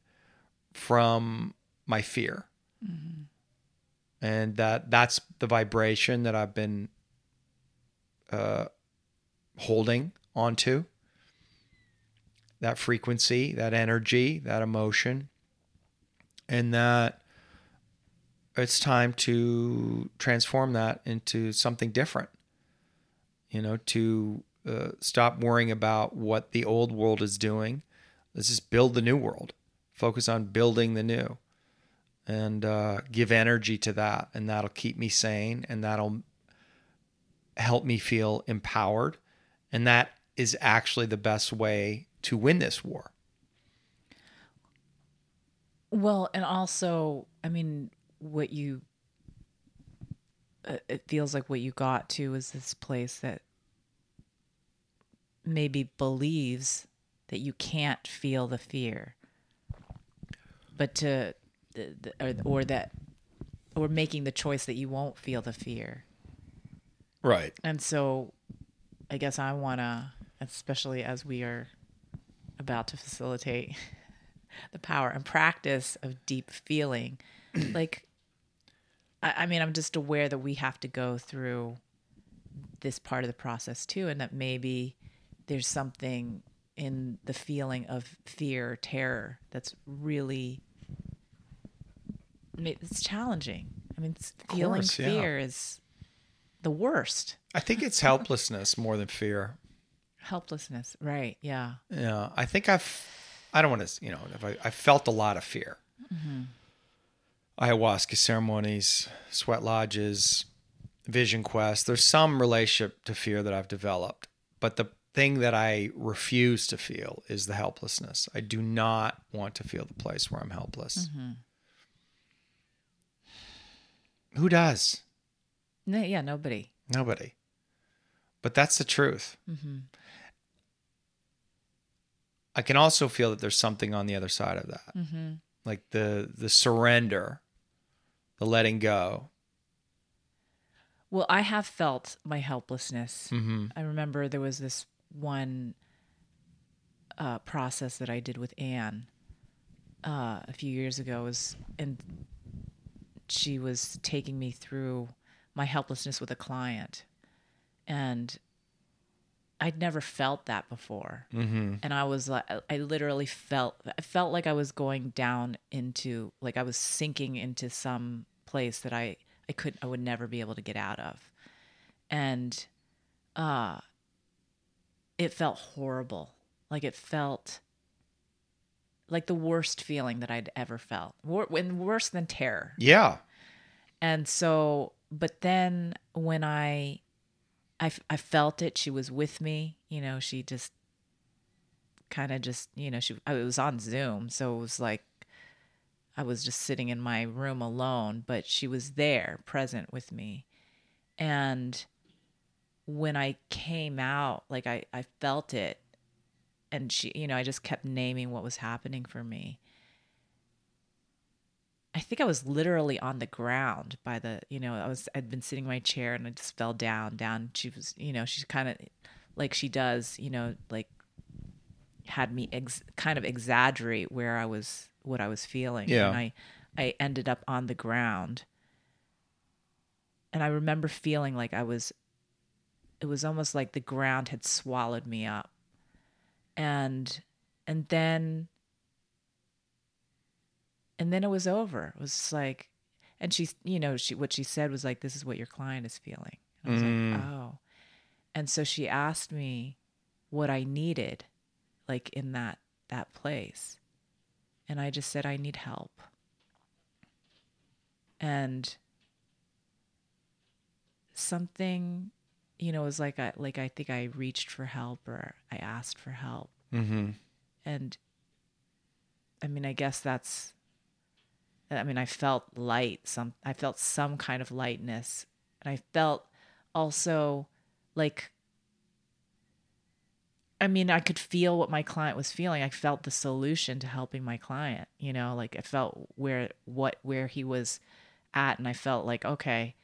from my fear, mm-hmm. and that that's the vibration that I've been uh, holding onto that frequency, that energy, that emotion, and that it's time to transform that into something different. You know, to uh, stop worrying about what the old world is doing. Let's just build the new world. Focus on building the new and uh, give energy to that. And that'll keep me sane and that'll help me feel empowered. And that is actually the best way to win this war. Well, and also, I mean, what you uh, it feels like what you got to is this place that maybe believes that you can't feel the fear, but to or, or that or making the choice that you won't feel the fear. Right. And so I guess I want to especially as we are about to facilitate the power and practice of deep feeling like I, I mean i'm just aware that we have to go through this part of the process too and that maybe there's something in the feeling of fear terror that's really it's challenging i mean feeling course, yeah. fear is the worst I think it's helplessness more than fear. helplessness right yeah Yeah, I think I've. I don't want to, you know, if I, I felt a lot of fear. Mm-hmm. Ayahuasca ceremonies, sweat lodges, vision quest. There's some relationship to fear that I've developed, but the thing that I refuse to feel is the helplessness. I do not want to feel the place where I'm helpless. Mm-hmm. Who does? No, yeah nobody Nobody. But that's the truth. I can also feel that there's something on the other side of that, like the the surrender, the letting go. Well, I have felt my helplessness. Mm-hmm. I remember there was this one uh, process that I did with Anne uh, a few years ago. Was and she was taking me through my helplessness with a client, and I'd never felt that before. Mm-hmm. And I was like, I literally felt, I felt like I was going down into, like I was sinking into some place that I, I couldn't, I would never be able to get out of. And, uh, it felt horrible. Like it felt like the worst feeling that I'd ever felt, Wor- and worse than terror. Yeah. And so, but then when I, I, I felt it, she was with me, you know, she just kind of just, you know, she, I was on Zoom. So it was like, I was just sitting in my room alone, but she was there present with me. And when I came out, like I, I felt it. And she, you know, I just kept naming what was happening for me. I think I was literally on the ground by the, you know, I was, I'd been sitting in my chair and I just fell down, down. She was, you know, she's kind of like she does, you know, like had me ex- kind of exaggerate where I was, what I was feeling. Yeah. And I, I ended up on the ground. And I remember feeling like I was, it was almost like the ground had swallowed me up. And, and then, and then it was over. It was like, and she, you know, she what she said was like, "This is what your client is feeling." And I was Mm. like, "Oh," and so she asked me what I needed, like in that that place, and I just said I need help, and something, you know, was like I like I think I reached for help or I asked for help, Mm-hmm. and I mean, I guess that's. I mean, I felt light. Some I felt some kind of lightness, and I felt also like. I mean, I could feel what my client was feeling. I felt the solution to helping my client. You know, like I felt where what where he was at, and I felt like okay,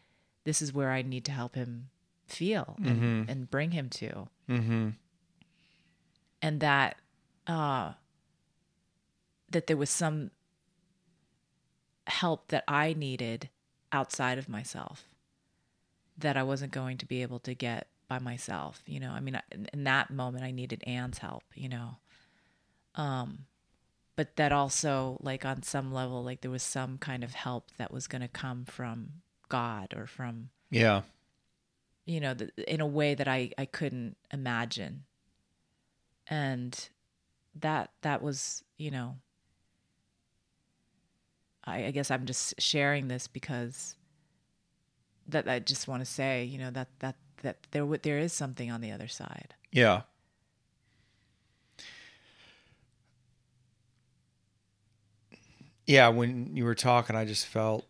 this is where I need to help him feel and, and bring him to Mm-hmm. and that uh that there was some help that I needed outside of myself that I wasn't going to be able to get by myself you know I mean in, in that moment I needed Anne's help you know um but that also like on some level like there was some kind of help that was going to come from God or from Yeah. you know, th- in a way that I, I couldn't imagine. And that, that was, you know, I, I guess I'm just sharing this because that I just want to say, you know, that, that, that there, w- there is something on the other side. Yeah. yeah, when you were talking, I just felt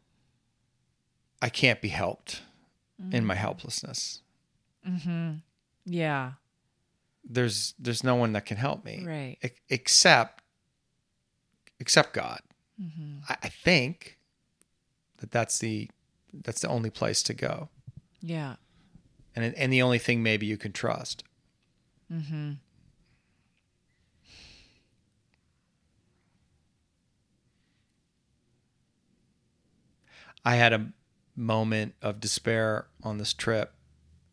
I can't be helped in my helplessness. Mm-hmm. Yeah. There's there's no one that can help me, Right. e- except except God. I, I think that that's the that's the only place to go, Yeah. and and the only thing maybe you can trust. Mm-hmm. I had a moment of despair on this trip,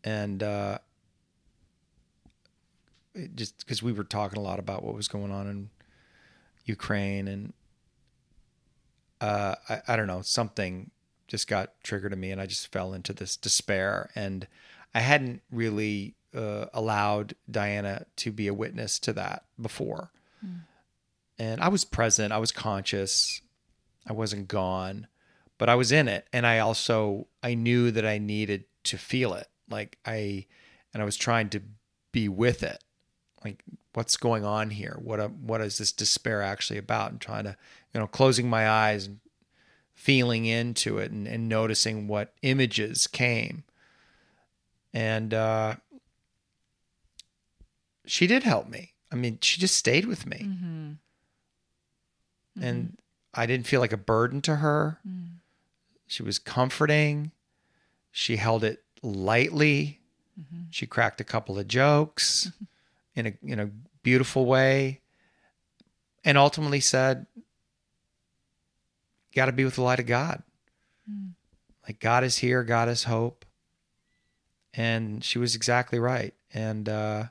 and uh, it just because we were talking a lot about what was going on in Ukraine, and uh, I, I don't know, something just got triggered in me, and I just fell into this despair, and I hadn't really uh, allowed Diana to be a witness to that before, and I was present, I was conscious, I wasn't gone but I was in it. And I also I knew that I needed to feel it. Like I and I was trying to be with it. Like what's going on here? What a, what is this despair actually about? And trying to you know closing my eyes and feeling into it and, and noticing what images came. And uh she did help me. I mean she just stayed with me. Mm-hmm. And mm-hmm. I didn't feel like a burden to her. Mm. She was comforting. She held it lightly. Mm-hmm. She cracked a couple of jokes in a in a beautiful way, and ultimately said, "Got to be with the light of God. Like God is here. God is hope." And she was exactly right. And uh,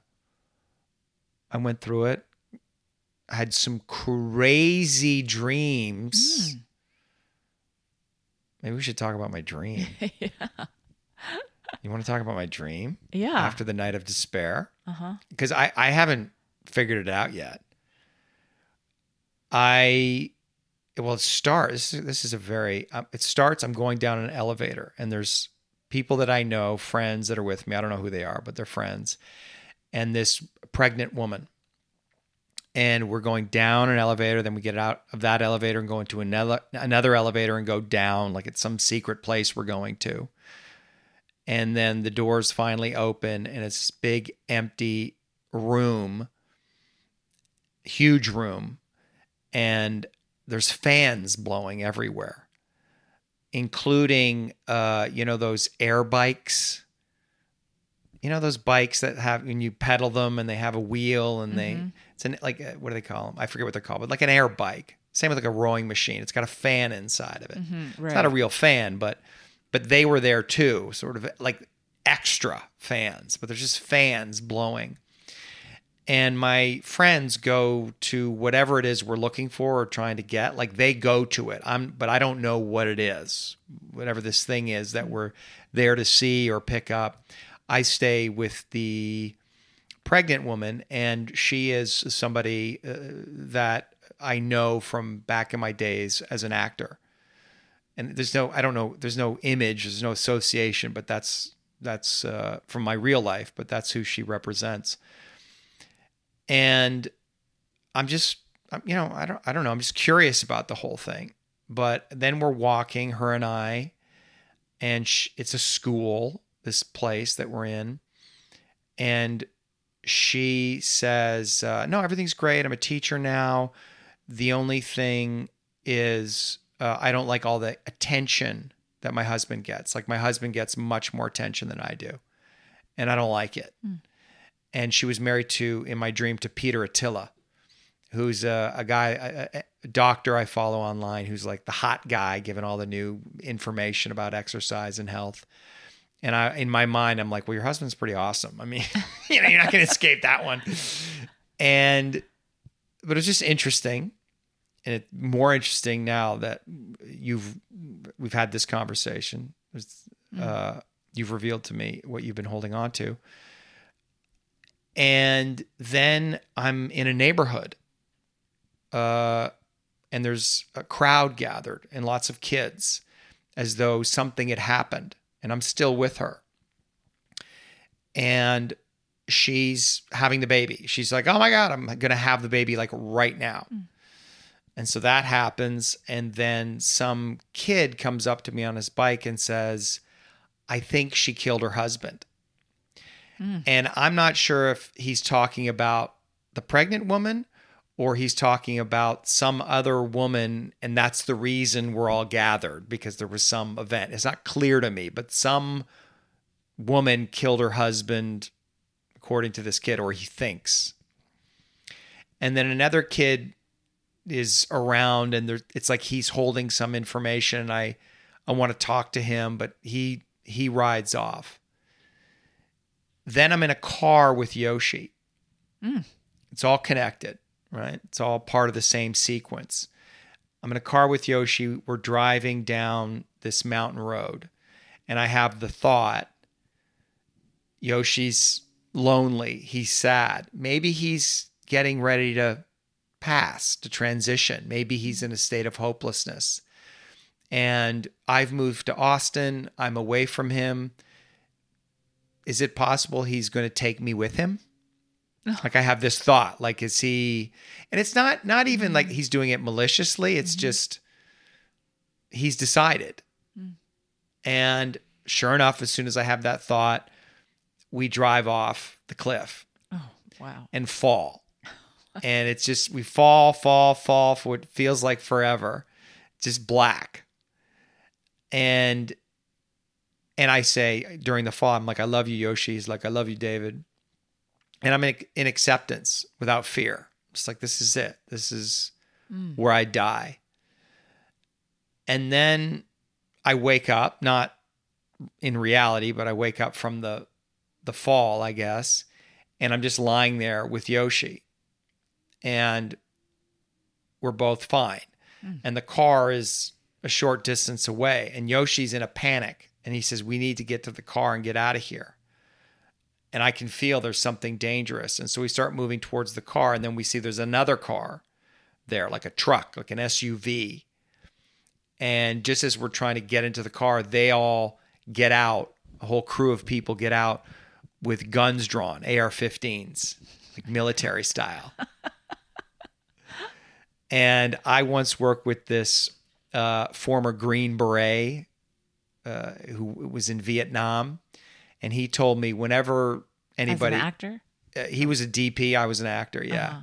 I went through it. I had some crazy dreams. Maybe we should talk about my dream. You want to talk about my dream Yeah. after the night of despair? Uh huh. Because I, I haven't figured it out yet. I, well, it starts, this is, this is a very, um, it starts, I'm going down an elevator and there's people that I know, friends that are with me. I don't know who they are, but they're friends. And this pregnant woman. And we're going down an elevator, then we get out of that elevator and go into another another elevator and go down like it's some secret place we're going to and then the doors finally open and it's this big empty room huge room and there's fans blowing everywhere including uh you know those air bikes? You know those bikes that have when you pedal them and they have a wheel and they it's an like uh, what do they call them i forget what they're called but like an air bike. Same with like a rowing machine. It's got a fan inside of it. Right. it's not a real fan, but but they were there too, sort of like extra fans, but there's just fans blowing. And my friends go to whatever it is we're looking for or trying to get. Like they go to it. I'm but I don't know what it is. Whatever this thing is that we're there to see or pick up. I stay with the pregnant woman and she is somebody uh, that I know from back in my days as an actor and there's no I don't know there's no image there's no association but that's that's uh, from my real life but that's who she represents. And I'm just you know I don't I don't know I'm just curious about the whole thing. But then we're walking her and I and sh- it's a school this place that we're in. And she says uh, no everything's great. I'm a teacher now. The only thing is uh, I don't like all the attention that my husband gets. Like my husband gets much more attention than I do, and I don't like it. And she was married to, in my dream, to Peter Attia, who's a, a guy, a, a doctor I follow online, who's like the hot guy, given all the new information about exercise and health. And I, in my mind, I'm like, well, your husband's pretty awesome. I mean, you know, you're not going to escape that one. And, but it's just interesting and it's more interesting now that you've we've had this conversation. It's, Uh, you've revealed to me what you've been holding on to, and then I'm in a neighborhood, uh, and there's a crowd gathered and lots of kids, as though something had happened, and I'm still with her, and she's having the baby. She's like, "Oh my god, I'm gonna have the baby like right now." And so that happens. And then some kid comes up to me on his bike and says, I think she killed her husband. Hmm. And I'm not sure if he's talking about the pregnant woman or he's talking about some other woman. And that's the reason we're all gathered because there was some event. It's not clear to me, but some woman killed her husband, according to this kid, or he thinks. And then another kid is around and there, it's like he's holding some information and I I want to talk to him but he he rides off. Then I'm in a car with Yoshi. Mm. It's all connected, right? It's all part of the same sequence. I'm in a car with Yoshi. We're driving down this mountain road and I have the thought Yoshi's lonely, he's sad. Maybe he's getting ready to pass, to transition. Maybe he's in a state of hopelessness. And I've moved to Austin. I'm away from him. Is it possible he's going to take me with him? Like I have this thought, like is he and it's not not even mm-hmm. like he's doing it maliciously, it's mm-hmm. just he's decided. Mm. And sure enough, as soon as I have that thought, we drive off the cliff Oh, wow. and fall. And it's just we fall, fall, fall for what feels like forever. Just black. And and I say during the fall, I'm like, I love you, Yoshi. He's like, I love you, David. And I'm in, in acceptance without fear. It's like this is it. This is mm. where I die. And then I wake up, not in reality, but I wake up from the the fall, I guess, and I'm just lying there with Yoshi. And we're both fine. Hmm. And the car is a short distance away, and Yoshi's in a panic. And he says, We need to get to the car and get out of here. And I can feel there's something dangerous. And so we start moving towards the car, and then we see there's another car there, like a truck, like an SUV. And just as we're trying to get into the car, they all get out. A whole crew of people get out with guns drawn, AR 15s, like military style. and I once worked with this uh, former Green Beret uh, who was in Vietnam. And he told me whenever anybody, an actor? uh, he was a DP, I was an actor, yeah.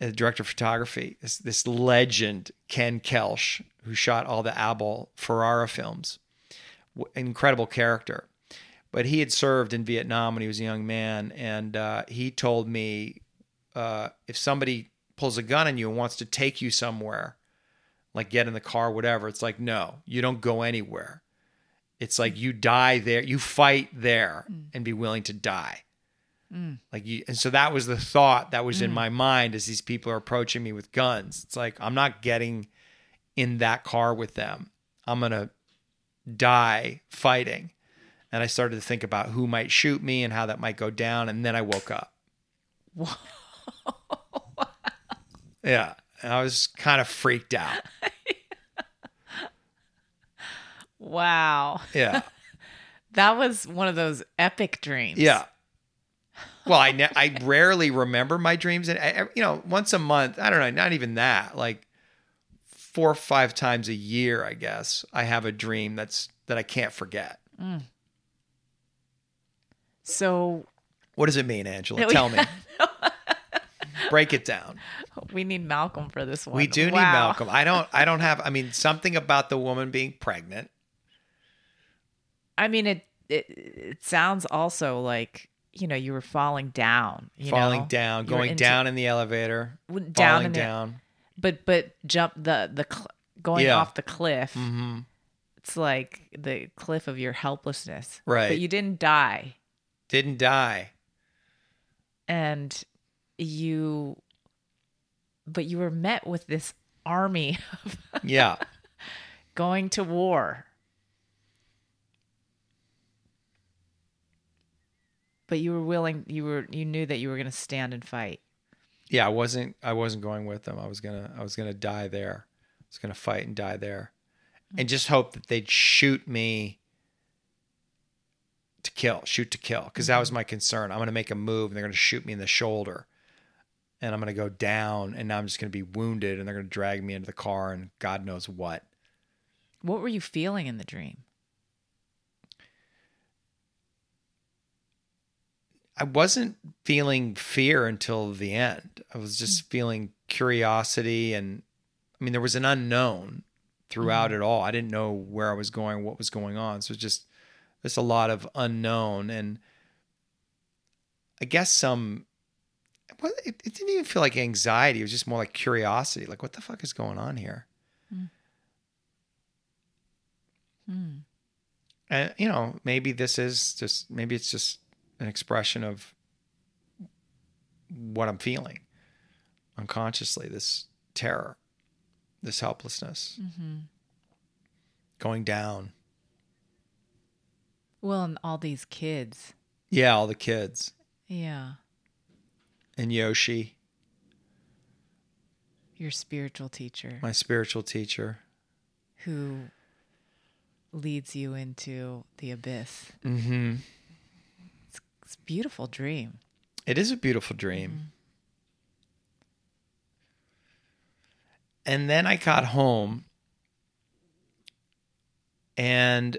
A director of photography. This, this legend, Ken Kelsch, who shot all the Abel Ferrara films. W- Incredible character. But he had served in Vietnam when he was a young man. And uh, he told me uh, if somebody pulls a gun on you and wants to take you somewhere, like get in the car, whatever, it's like, no, you don't go anywhere. It's like you die there, you fight there mm. and be willing to die. Mm. Like you, and so that was the thought that was in mm. my mind as these people are approaching me with guns. It's like I'm not getting in that car with them. I'm gonna die fighting. And I started to think about who might shoot me and how that might go down. And then I woke up. yeah. And I was kind of freaked out. Wow. Yeah. That was one of those epic dreams. Yeah. Well, I ne- I rarely remember my dreams, and I, you know, once a month. I don't know, not even that. Like four or five times a year, I guess I have a dream that's that I can't forget. Mm. So What does it mean, Angela? Tell me. Break it down. we need Malcolm for this one. We do need Malcolm. I don't. I don't have. I mean, something about the woman being pregnant. I mean, it, it it sounds also like you know you were falling down, you falling know? down, going into- down in the elevator, down falling in the- down. but but jump the the cl- going Yeah. off the cliff. hmm It's like the cliff of your helplessness, Right. But you didn't die, Didn't die. and you, but you were met with this army of Yeah. going to war. But you were willing. You were. You knew that you were going to stand and fight. yeah. I wasn't. I wasn't going with them. I was gonna. I was gonna die there. I was gonna fight and die there, and just hope that they'd shoot me to kill, shoot to kill, because that was mm-hmm. my concern. I'm gonna make a move, and they're gonna shoot me in the shoulder, and I'm going to go down and now I'm just going to be wounded and they're going to drag me into the car and God knows what. What were you feeling in the dream? I wasn't feeling fear until the end. I was just mm. feeling curiosity and I mean there was an unknown throughout mm. it all. I didn't know where I was going, what was going on. So it's just there's a lot of unknown and I guess some well, it, it didn't even feel like anxiety. It was just more like curiosity. Like, what the fuck is going on here? Mm. Hmm. hmm. And you know, maybe this is just maybe it's just an expression of what I'm feeling unconsciously. This terror, this helplessness, mm-hmm. going down. Well, and all these kids. Yeah, all the kids Yeah. And Yoshi, Your spiritual teacher my spiritual teacher. who leads you into the abyss. Mm-hmm. It's, it's a beautiful dream. It is a beautiful dream. And then I got home and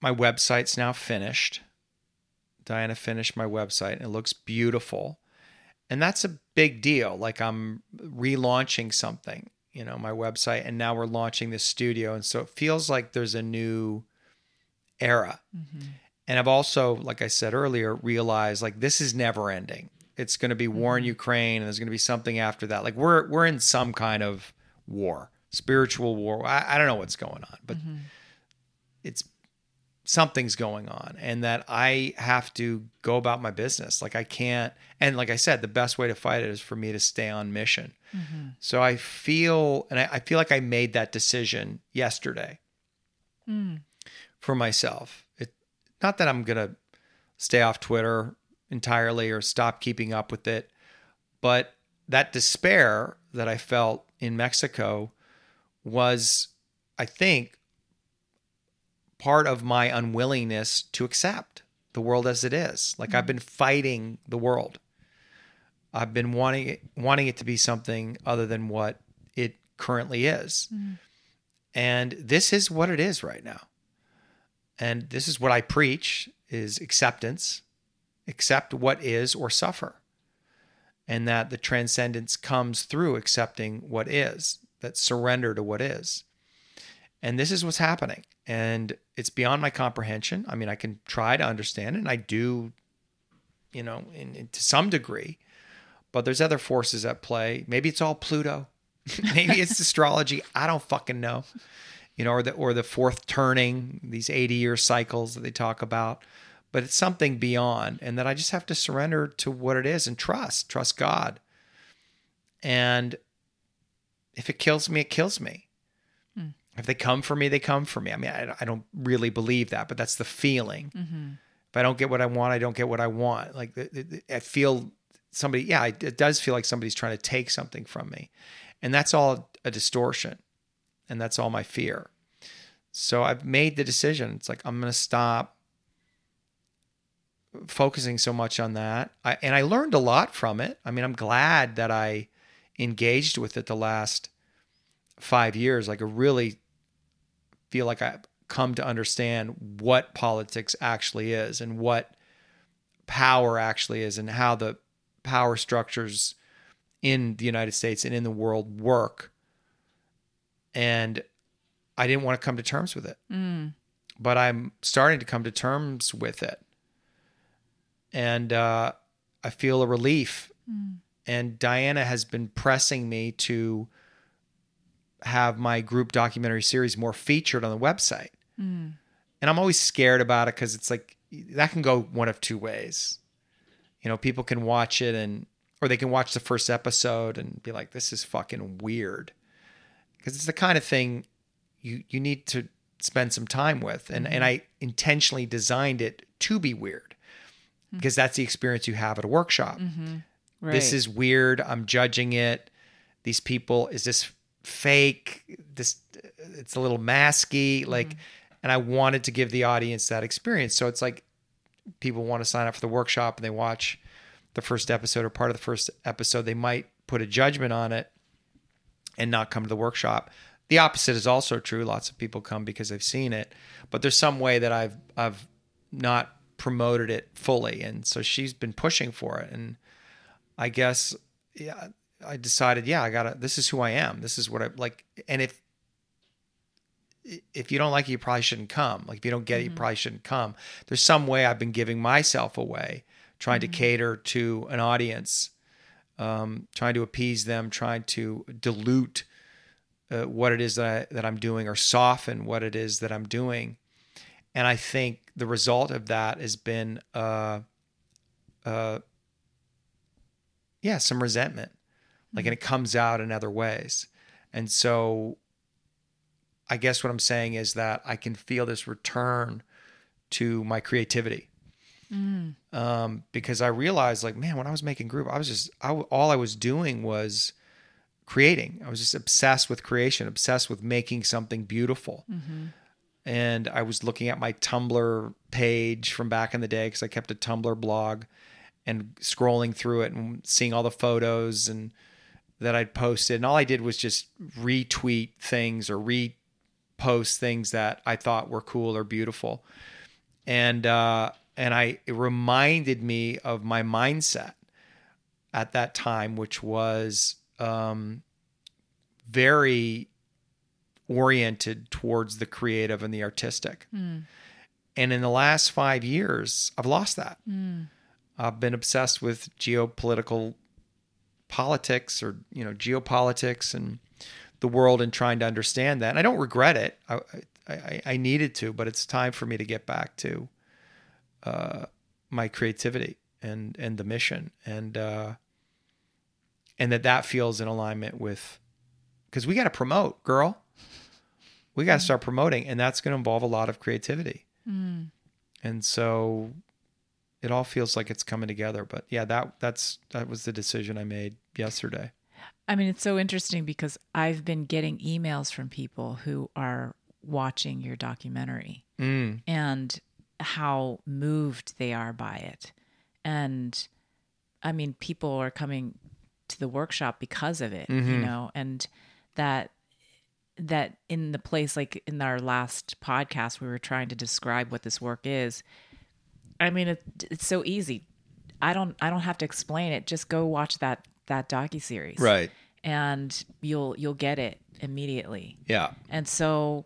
my website's now finished. Diana finished my website and it looks beautiful. And that's a big deal. Like I'm relaunching something, you know, my website, and now we're launching this studio. And so it feels like there's a new era. Mm-hmm. And I've also, like I said earlier, realized like this is never ending. It's going to be war in mm-hmm. Ukraine, and there's going to be something after that. Like we're we're in some kind of war, spiritual war. I, I don't know what's going on, but mm-hmm. it's something's going on, and that I have to go about my business. Like I can't, and like I said, the best way to fight it is for me to stay on mission. Mm-hmm. So I feel, and I, I feel like I made that decision yesterday mm. for myself. It not that I'm gonna stay off Twitter entirely or stop keeping up with it, but that despair that I felt in Mexico was, I think, part of my unwillingness to accept the world as it is. Like I've mm. been fighting the world. I've been wanting it, wanting it to be something other than what it currently is. Mm. And this is what it is right now. And this is what I preach is acceptance. Accept what is or suffer. And that the transcendence comes through accepting what is, that surrender to what is. And this is what's happening. And it's beyond my comprehension. I mean, I can try to understand it, and I do, you know, in, in- to some degree. But there's other forces at play. Maybe it's all Pluto. Maybe it's astrology. I don't fucking know. You know, or the or the fourth turning, these 80 year cycles that they talk about. But it's something beyond, and that I just have to surrender to what it is and trust, trust God. And if it kills me, it kills me. If they come for me, they come for me. I mean, I, I don't really believe that, but that's the feeling. Mm-hmm. If I don't get what I want, I don't get what I want. Like I feel somebody, yeah, it, it does feel like somebody's trying to take something from me, and that's all a distortion, and that's all my fear. So I've made the decision. It's like I'm going to stop focusing so much on that. I, and I learned a lot from it. I mean, I'm glad that I engaged with it the last five years. Like, I really feel like I've come to understand what politics actually is and what power actually is and how the power structures in the United States and in the world work. And I didn't want to come to terms with it. But I'm starting to come to terms with it. And uh, I feel a relief. And Diana has been pressing me to have my group documentary series more featured on the website. And I'm always scared about it because it's like that can go one of two ways. You know, people can watch it and, or they can watch the first episode and be like, this is fucking weird. Because it's the kind of thing you, you need to spend some time with. And, and mm-hmm. I intentionally designed it to be weird because that's the experience you have at a workshop mm-hmm. Right. this is weird i'm judging it these people is this fake this it's a little masky like mm-hmm. and i wanted to give the audience that experience so it's like people want to sign up for the workshop and they watch the first episode or part of the first episode, they might put a judgment on it and not come to the workshop. The opposite is also true. Lots of people come because they've seen it, but there's some way that I've I've not promoted it fully, and so she's been pushing for it, and I guess yeah, I decided yeah, I gotta. This is who I am. This is what I like, and if if you don't like it, you probably shouldn't come. Like if you don't get it, you probably shouldn't come. There's some way I've been giving myself away, trying to cater to an audience, um, trying to appease them, trying to dilute uh, what it is that I, that I'm doing or soften what it is that I'm doing. And I think the result of that has been, uh, uh, yeah, some resentment. Like, and it mm-hmm. comes out in other ways. And so I guess what I'm saying is that I can feel this return to my creativity. Mm. Um, because I realized, like, man, when I was making group, I was just, I, all I was doing was creating. I was just obsessed with creation, obsessed with making something beautiful. Mm-hmm. And I was looking at my Tumblr page from back in the day because I kept a Tumblr blog and scrolling through it and seeing all the photos and that I'd posted. And all I did was just retweet things or repost things that I thought were cool or beautiful. And uh, and I it reminded me of my mindset at that time, which was um, very oriented towards the creative and the artistic. And in the last five years, I've lost that. I've been obsessed with geopolitical politics or you know geopolitics and the world and trying to understand that. And I don't regret it. I, I, I needed to, but it's time for me to get back to uh, my creativity and and the mission and uh, and that that feels in alignment with because we got to promote, girl. We got to start promoting, and that's going to involve a lot of creativity. And so it all feels like it's coming together. But yeah, that that's that was the decision I made yesterday. I mean, it's so interesting because I've been getting emails from people who are watching your documentary Mm. and how moved they are by it. And I mean, people are coming to the workshop because of it, you know, and that that in the place like in our last podcast we were trying to describe what this work is. I mean, it, it's so easy. I don't I don't have to explain it. Just go watch that that docu series, Right. And you'll you'll get it immediately. Yeah. And so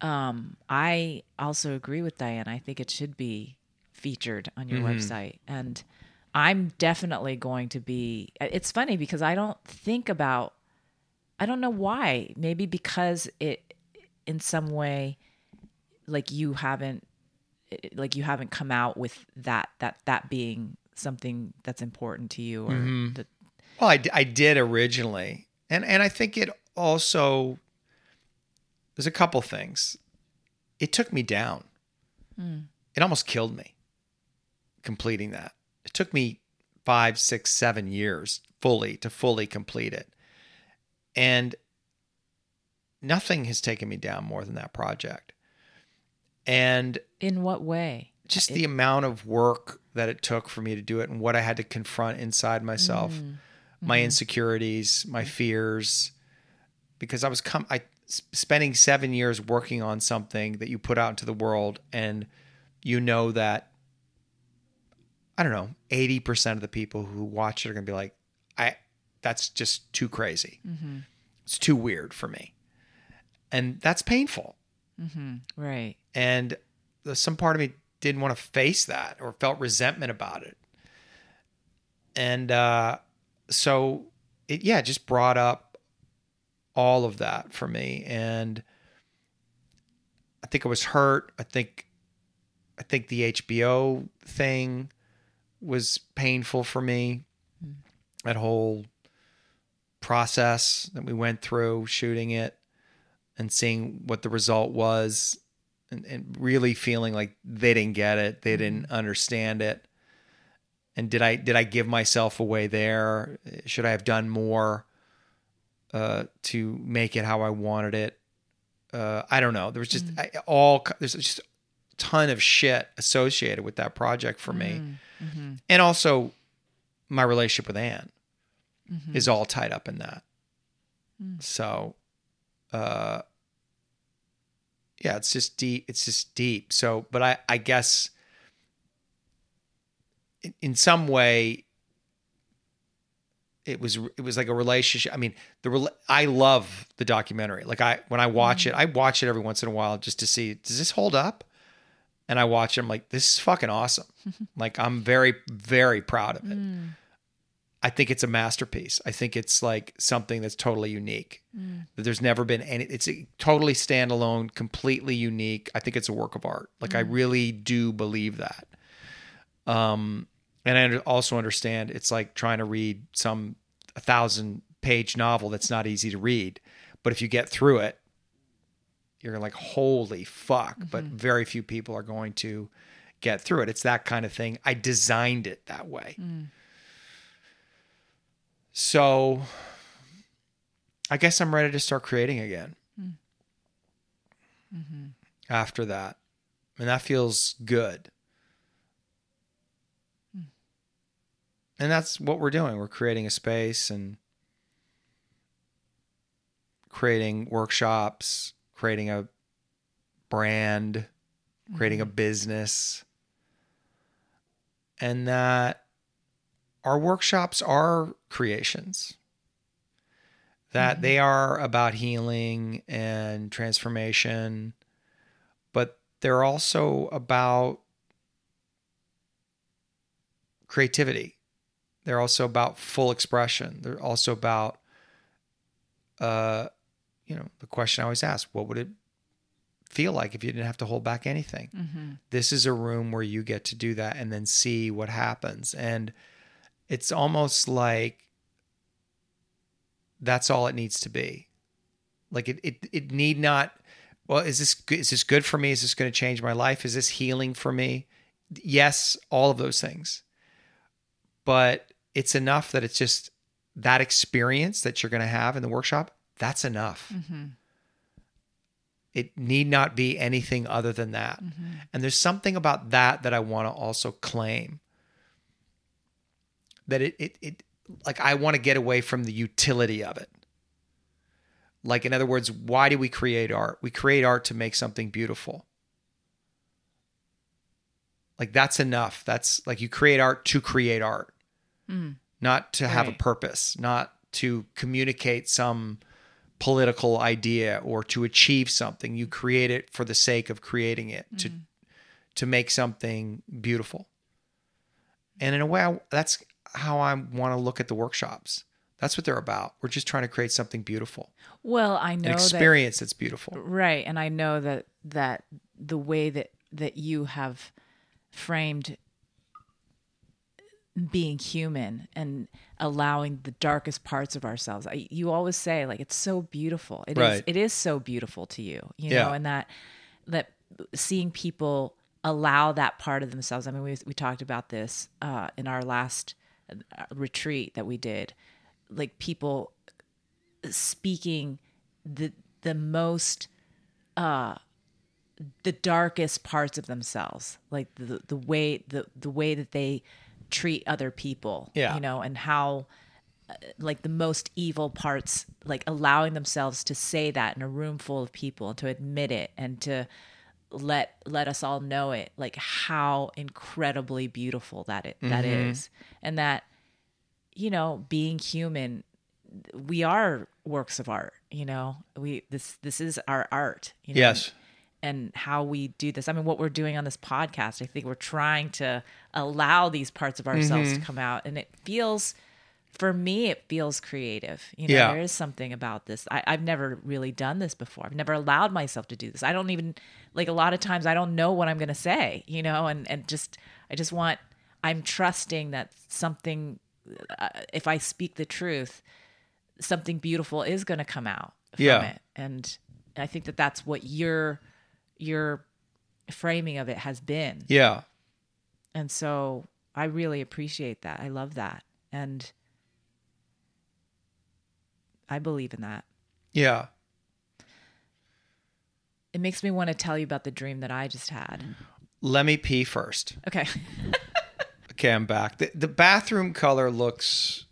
um, I also agree with Diane. I think it should be featured on your website. And I'm definitely going to be. It's funny because I don't think about, I don't know why. Maybe because it, in some way, like you haven't, like you haven't come out with that, that, that being something that's important to you or mm-hmm. that, Well, I, I did originally, and and I think it also there's a couple things. It took me down. Hmm. It almost killed me completing that. It took me five, six, seven years fully to fully complete it, and nothing has taken me down more than that project. And in what way? just the amount of work that it took for me to do it and what I had to confront inside myself, mm. my mm-hmm. insecurities, my fears, because I was com- I spending seven years working on something that you put out into the world, and you know that I don't know, eighty percent of the people who watch it are gonna be like, I that's just too crazy. Mm-hmm. It's too weird for me, and that's painful Right. and some part of me didn't want to face that or felt resentment about it. And uh, so it yeah just brought up all of that for me. And i think i was hurt. I think i think the hbo thing was painful for me. That whole process that we went through shooting it and seeing what the result was and, and really feeling like they didn't get it they didn't understand it. And did i did i give myself away there? Should i have done more uh, to make it how i wanted it? Uh, i don't know. There was just I, all there's just a ton of shit associated with that project for me. And also my relationship with Anne is all tied up in that. So, uh, yeah, it's just deep. It's just deep. So, but I, I guess in, some way, it was it was like a relationship. I mean, the I love the documentary. Like I when I watch it, mm-hmm. I watch it every once in a while just to see does this hold up. And I watch it. I'm like, this is fucking awesome. like I'm very very proud of it. Mm. I think it's a masterpiece. I think it's like something that's totally unique. Mm. That there's never been any. It's a totally standalone, completely unique. I think it's a work of art. Like I mm. really do believe that. Um, and I also understand it's like trying to read some a thousand page novel that's not easy to read, but if you get through it, you're like, holy fuck! But mm-hmm. very few people are going to get through it. It's that kind of thing. I designed it that way. Mm. So I guess I'm ready to start creating again. Mm-hmm. After that. And that feels good. Mm. And that's what we're doing. We're creating a space and creating workshops, creating a brand, creating a mm-hmm. business. And that our workshops are creations that they are about healing and transformation but they're also about creativity. They're also about full expression. They're also about uh you know the question i always ask what would it feel like if you didn't have to hold back anything? This is a room where you get to do that and then see what happens. And it's almost like that's all it needs to be. Like it it, it need not well is this good is this good for me? Is this going to change my life? Is this healing for me? Yes all of those things. But it's enough that it's just that experience that you're going to have in the workshop that's enough. Mm-hmm. It need not be anything other than that. Mm-hmm. And there's something about that that i want to also claim that it it, it like I want to get away from the utility of it. Like in other words, why do we create art? We create art to make something beautiful. Like that's enough. That's like you create art to create art. Mm. Not to have a purpose, not to communicate some political idea or to achieve something. You create it for the sake of creating it to mm. to make something beautiful. And in a way, I, that's how I want to look at the workshops. That's what they're about. We're just trying to create something beautiful, Well, I an know that experience that's beautiful. Right, and I know that that the way that that you have framed being human and allowing the darkest parts of ourselves. I, you always say like it's so beautiful. It is. Right. it is so beautiful to you, you Yeah. know, and that that seeing people allow that part of themselves. I mean, we we talked about this uh, in our last retreat that we did. Like people speaking the the most uh the darkest parts of themselves like the the way the the way that they treat other people Yeah. you know and how uh, like the most evil parts like allowing themselves to say that in a room full of people to admit it and to let let us all know it like how incredibly beautiful that it that is and that you know being human we are works of art you know we this this is our art you know? Yes. and how we do this i mean what we're doing on this podcast i think we're trying to allow these parts of ourselves Mm-hmm. to come out and it feels for me it feels creative. You know Yeah. there is something about this. I, i've never really done this before. I've never allowed myself to do this. I don't even like a lot of times i don't know what i'm going to say you know and and just i just want i'm trusting that something uh, if i speak the truth something beautiful is going to come out from Yeah. it. And i think that that's what your your framing of it has been. Yeah. and so i really appreciate that. I love that. And i believe in that Yeah. it makes me want to tell you about the dream that i just had Let me pee first. okay okay, I'm back. The, the bathroom color looks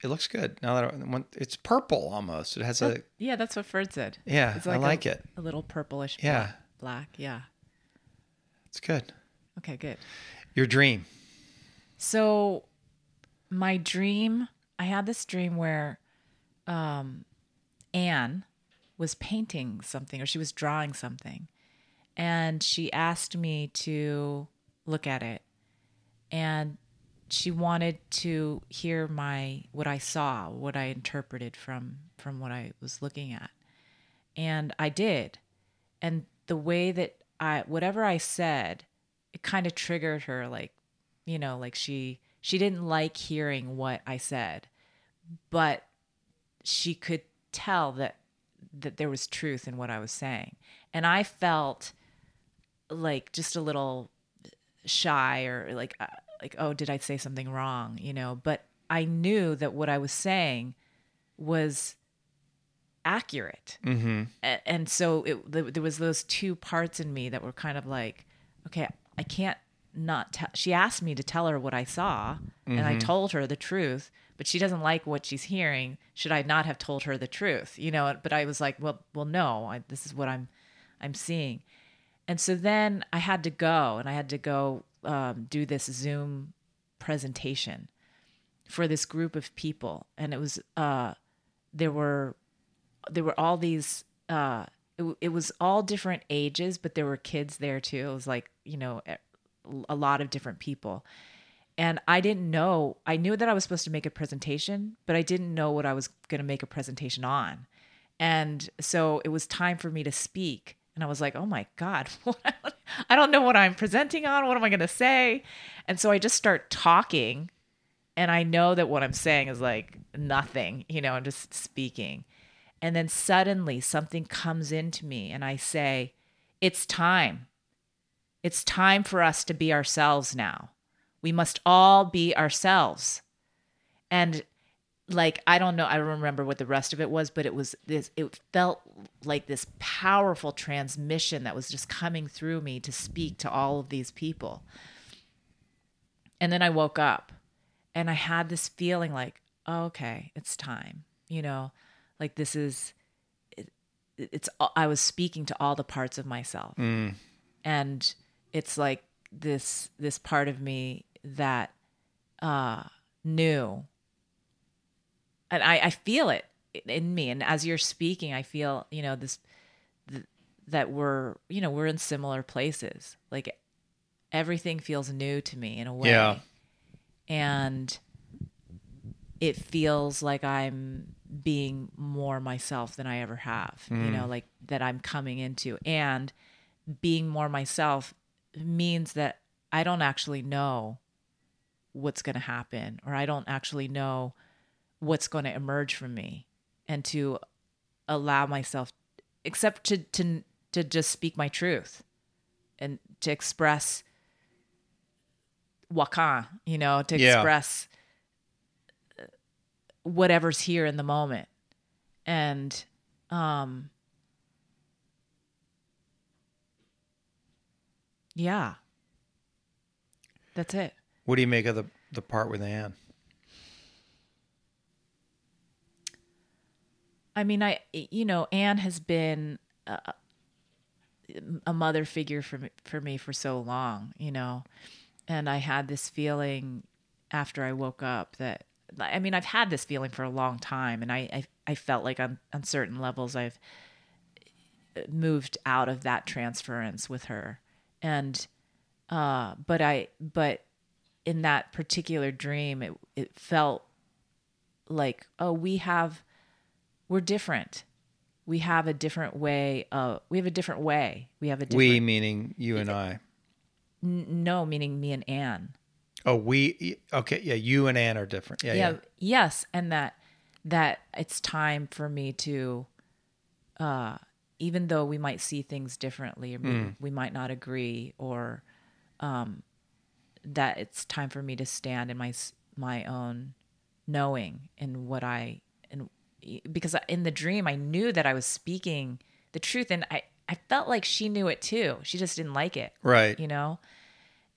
it looks good. Now that I, want- it's purple almost. It has a Yeah, that's what Ferd said. yeah. It's I a- like it. A little purplish Yeah. black. black. Yeah. It's good. Okay, good. Your dream. So my dream, I had this dream where um Anne was painting something or she was drawing something. And she asked me to look at it. And she wanted to hear my what I saw, what I interpreted from from what I was looking at. And I did. And the way that I whatever I said, it kind of triggered her like you know like she she didn't like hearing what i said but she could tell that that there was truth in what i was saying. And i felt like just a little shy or like uh, like oh did i say something wrong you know? But i knew that what i was saying was accurate. Mm-hmm. a- and so it th- there was those two parts in me that were kind of like okay i can't not tell she asked me to tell her what i saw and i told her the truth but she doesn't like what she's hearing. Should i not have told her the truth? You know but i was like well well no I, this is what i'm i'm seeing. And so then i had to go and i had to go um, do this zoom presentation for this group of people. And it was uh there were there were all these uh it, it was all different ages but there were kids there too. It was like you know a lot of different people and i didn't know i knew that i was supposed to make a presentation but i didn't know what i was going to make a presentation on and so it was time for me to speak and i was like oh my god i don't know what i'm presenting on what am i going to say and so i just start talking and I know that what I'm saying is like nothing, you know, I'm just speaking. And then suddenly something comes into me and I say, It's time. It's time for us to be ourselves now. We must all be ourselves. And like, I don't know, I don't remember what the rest of it was, but it was this, it felt like this powerful transmission that was just coming through me to speak to all of these people. And then I woke up and I had this feeling like, oh, okay, it's time. You know, like this is, it, it's. I was speaking to all the parts of myself, mm. and it's like this this part of me that uh, knew, and I, I feel it in me. And as you're speaking, I feel you know this th- that we're you know we're in similar places. Like everything feels new to me in a way Yeah. and it feels like I'm being more myself than I ever have. You know, like that I'm coming into and being more myself means that I don't actually know what's going to happen or I don't actually know what's going to emerge from me and to allow myself except to to to just speak my truth and to express waka, you know, to Yeah. express uh, whatever's here in the moment. And um yeah. That's it. What do you make of the the part with Anne? I mean, I you know, Anne has been a, a mother figure for me, for me for so long, you know, and I had this feeling after I woke up that I mean, I've had this feeling for a long time, and I I, I felt like on on certain levels I've moved out of that transference with her, and uh, but I but in that particular dream, it it felt like oh we have we're different. We have a different way. Uh, we have a different way. We have a different. We meaning you and I. N- no, meaning me and Anne. Oh, we. Okay, yeah. You and Anne are different. Yeah, yeah. yeah, yes and that that it's time for me to uh even though we might see things differently or we, we might not agree or um that it's time for me to stand in my my own knowing in what I and because in the dream I knew that I was speaking the truth and I I felt like she knew it too she just didn't like it Right. you know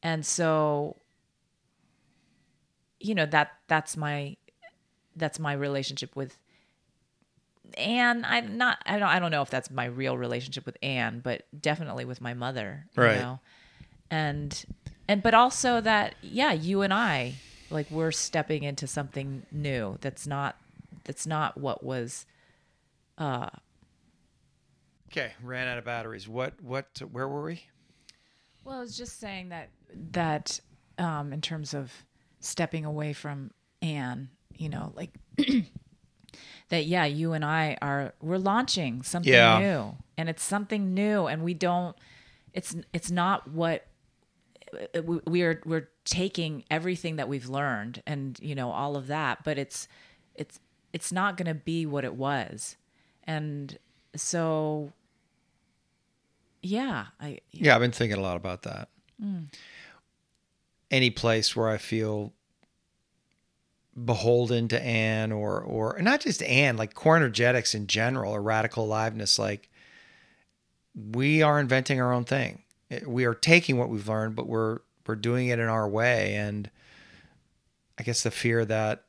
and so you know that that's my that's my relationship with Anne. I not I don't I don't know if that's my real relationship with Anne, but definitely with my mother. You Right. Know? And and but also that yeah, you and I like we're stepping into something new that's not that's not what was uh Okay, ran out of batteries. What? What? Where were we? Well, I was just saying that that um, in terms of stepping away from Anne, you know, like that. Yeah, you and I are we're launching something Yeah. new, and it's something new, and we don't. It's it's not what Uh, we, we are. We're taking everything that we've learned, and you know all of that, but it's it's it's not going to be what it was, and so yeah, I Yeah, I've been thinking a lot about that. Mm. Any place where I feel beholden to Anne or or not just Anne, like core energetics in general or radical aliveness, like we are inventing our own thing. We are taking what we've learned, but we're we're doing it in our way. And I guess the fear that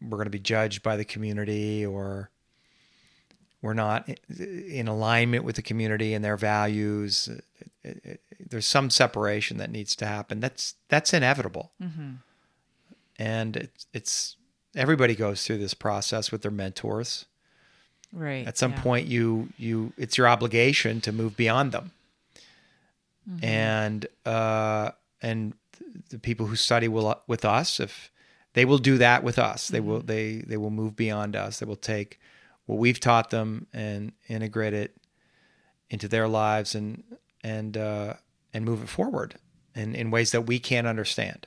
we're going to be judged by the community or we're not in alignment with the community and their values. There's some separation that needs to happen. That's that's inevitable, mm-hmm. and it's, it's everybody goes through this process with their mentors. right At some yeah. point, you you it's your obligation to move beyond them, and uh, and the people who study will with us if they will do that with us. They will they they will move beyond us. They will take what we've taught them and integrate it into their lives and and uh, and move it forward in, in ways that we can't understand.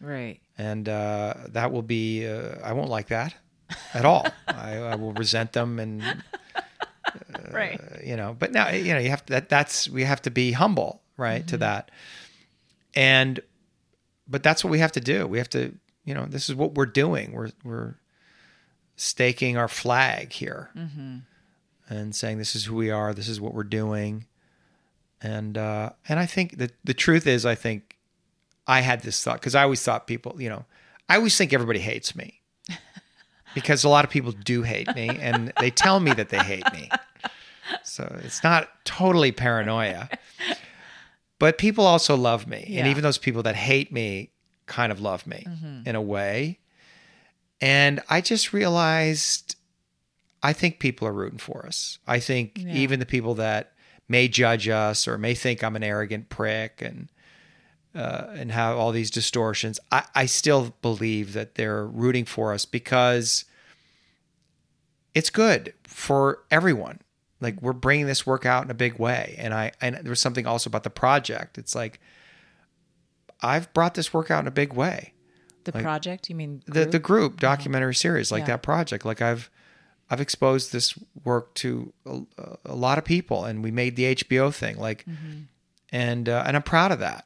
right And uh, that will be uh, I won't like that at all. I, I will resent them and right. Uh, you know but now you know you have to that that's we have to be humble right to mm-hmm. that. And but that's what we have to do. We have to you know this is what we're doing. We're we're staking our flag here mm-hmm. and saying this is who we are this is what we're doing. And uh and i think that the truth is i think i had this thought because i always thought people you know i always think everybody hates me because a lot of people do hate me and they tell me that they hate me. So it's not totally paranoia. But people also love me. And even those people that hate me kind of love me mm-hmm. in a way. And I just realized I think people are rooting for us. I think Yeah. even the people that may judge us or may think I'm an arrogant prick and uh, and have all these distortions, I, I still believe that they're rooting for us because it's good for everyone. Like we're bringing this work out in a big way, and I and there was something also about the project. It's like I've brought this work out in a big way. the project you mean The the group? group documentary series, like Yeah. that project, like I've I've exposed this work to a, a lot of people, and we made the HBO thing, like, and uh, and I'm proud of that,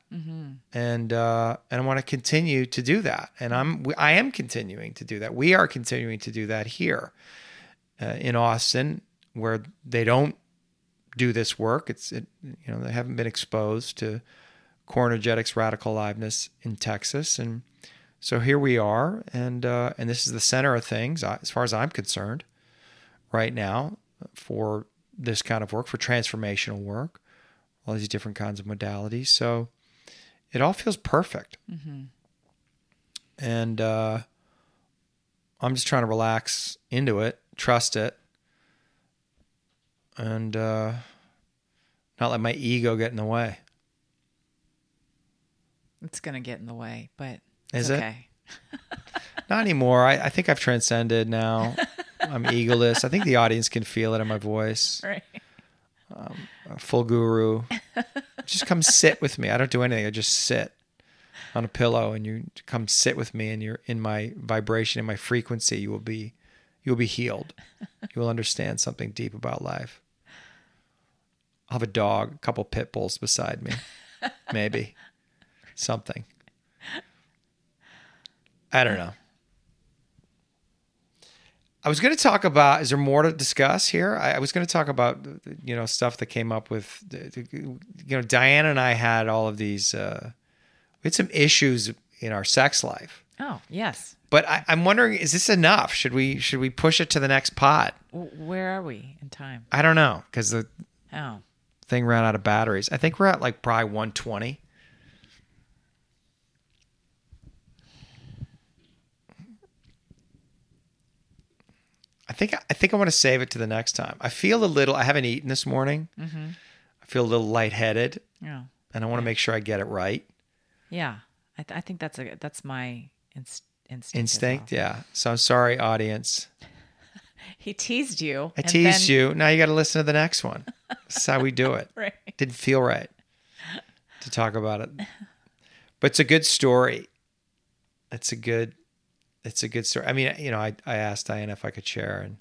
and uh, and I want to continue to do that, and I'm we- I am continuing to do that. We are continuing to do that here uh, in Austin, where they don't do this work. It's it, you know they haven't been exposed to core energetics radical aliveness in Texas, and so here we are, and uh, and this is the center of things uh, as far as I'm concerned, right now for this kind of work, for transformational work, all these different kinds of modalities. So it all feels perfect, and uh, I'm just trying to relax into it, trust it, and uh, not let my ego get in the way. it's gonna get in the way but Is it's it? okay Not anymore. I, I think I've transcended now. I'm egoless. I think the audience can feel it in my voice. right A full guru. Just come sit with me. I don't do anything. I just sit on a pillow and you come sit with me and you're in my vibration, in my frequency. You will be you will be healed. You will understand something deep about life. I'll have a dog, a couple pit bulls beside me. Maybe. Something. I don't know. I was going to talk about. Is there more to discuss here? I, I was going to talk about you know stuff that came up with you know Diana and I had all of these. Uh, we had some issues in our sex life, Oh, yes. But I, I'm wondering, is this enough? Should we should we push it to the next pot? Where are we in time? I don't know because the Oh, thing ran out of batteries. I think we're at like probably 120. Think I think I want to save it to the next time. I feel a little. I haven't eaten this morning. Mm-hmm. I feel a little lightheaded, yeah. and I want to make sure I get it right. Yeah. I, th- I think that's a that's my inst- instinct. Instinct, well. yeah. So I'm sorry, audience. He teased you. I teased then- you. Now you got to listen to the next one. This is how we do it. Right. didn't feel right to talk about it. But it's a good story. It's a good it's a good story. I mean, you know, I, I asked Diana if I could share and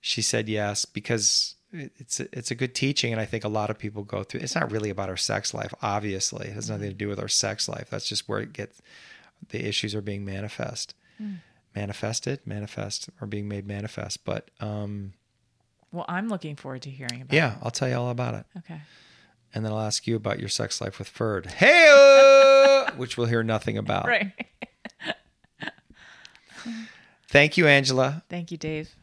she said yes because it's a, it's a good teaching and I think a lot of people go through. It's not really about our sex life, obviously. It has nothing to do with our sex life. That's just where it gets the issues are being manifest. Manifested, manifest or being made manifest, but um Well, I'm looking forward to hearing about. yeah, I'll tell you all about it. It. Okay. and then I'll ask you about your sex life with Ferd. Hey, which we'll hear nothing about. Right. Thank you, Angela. Thank you, Dave.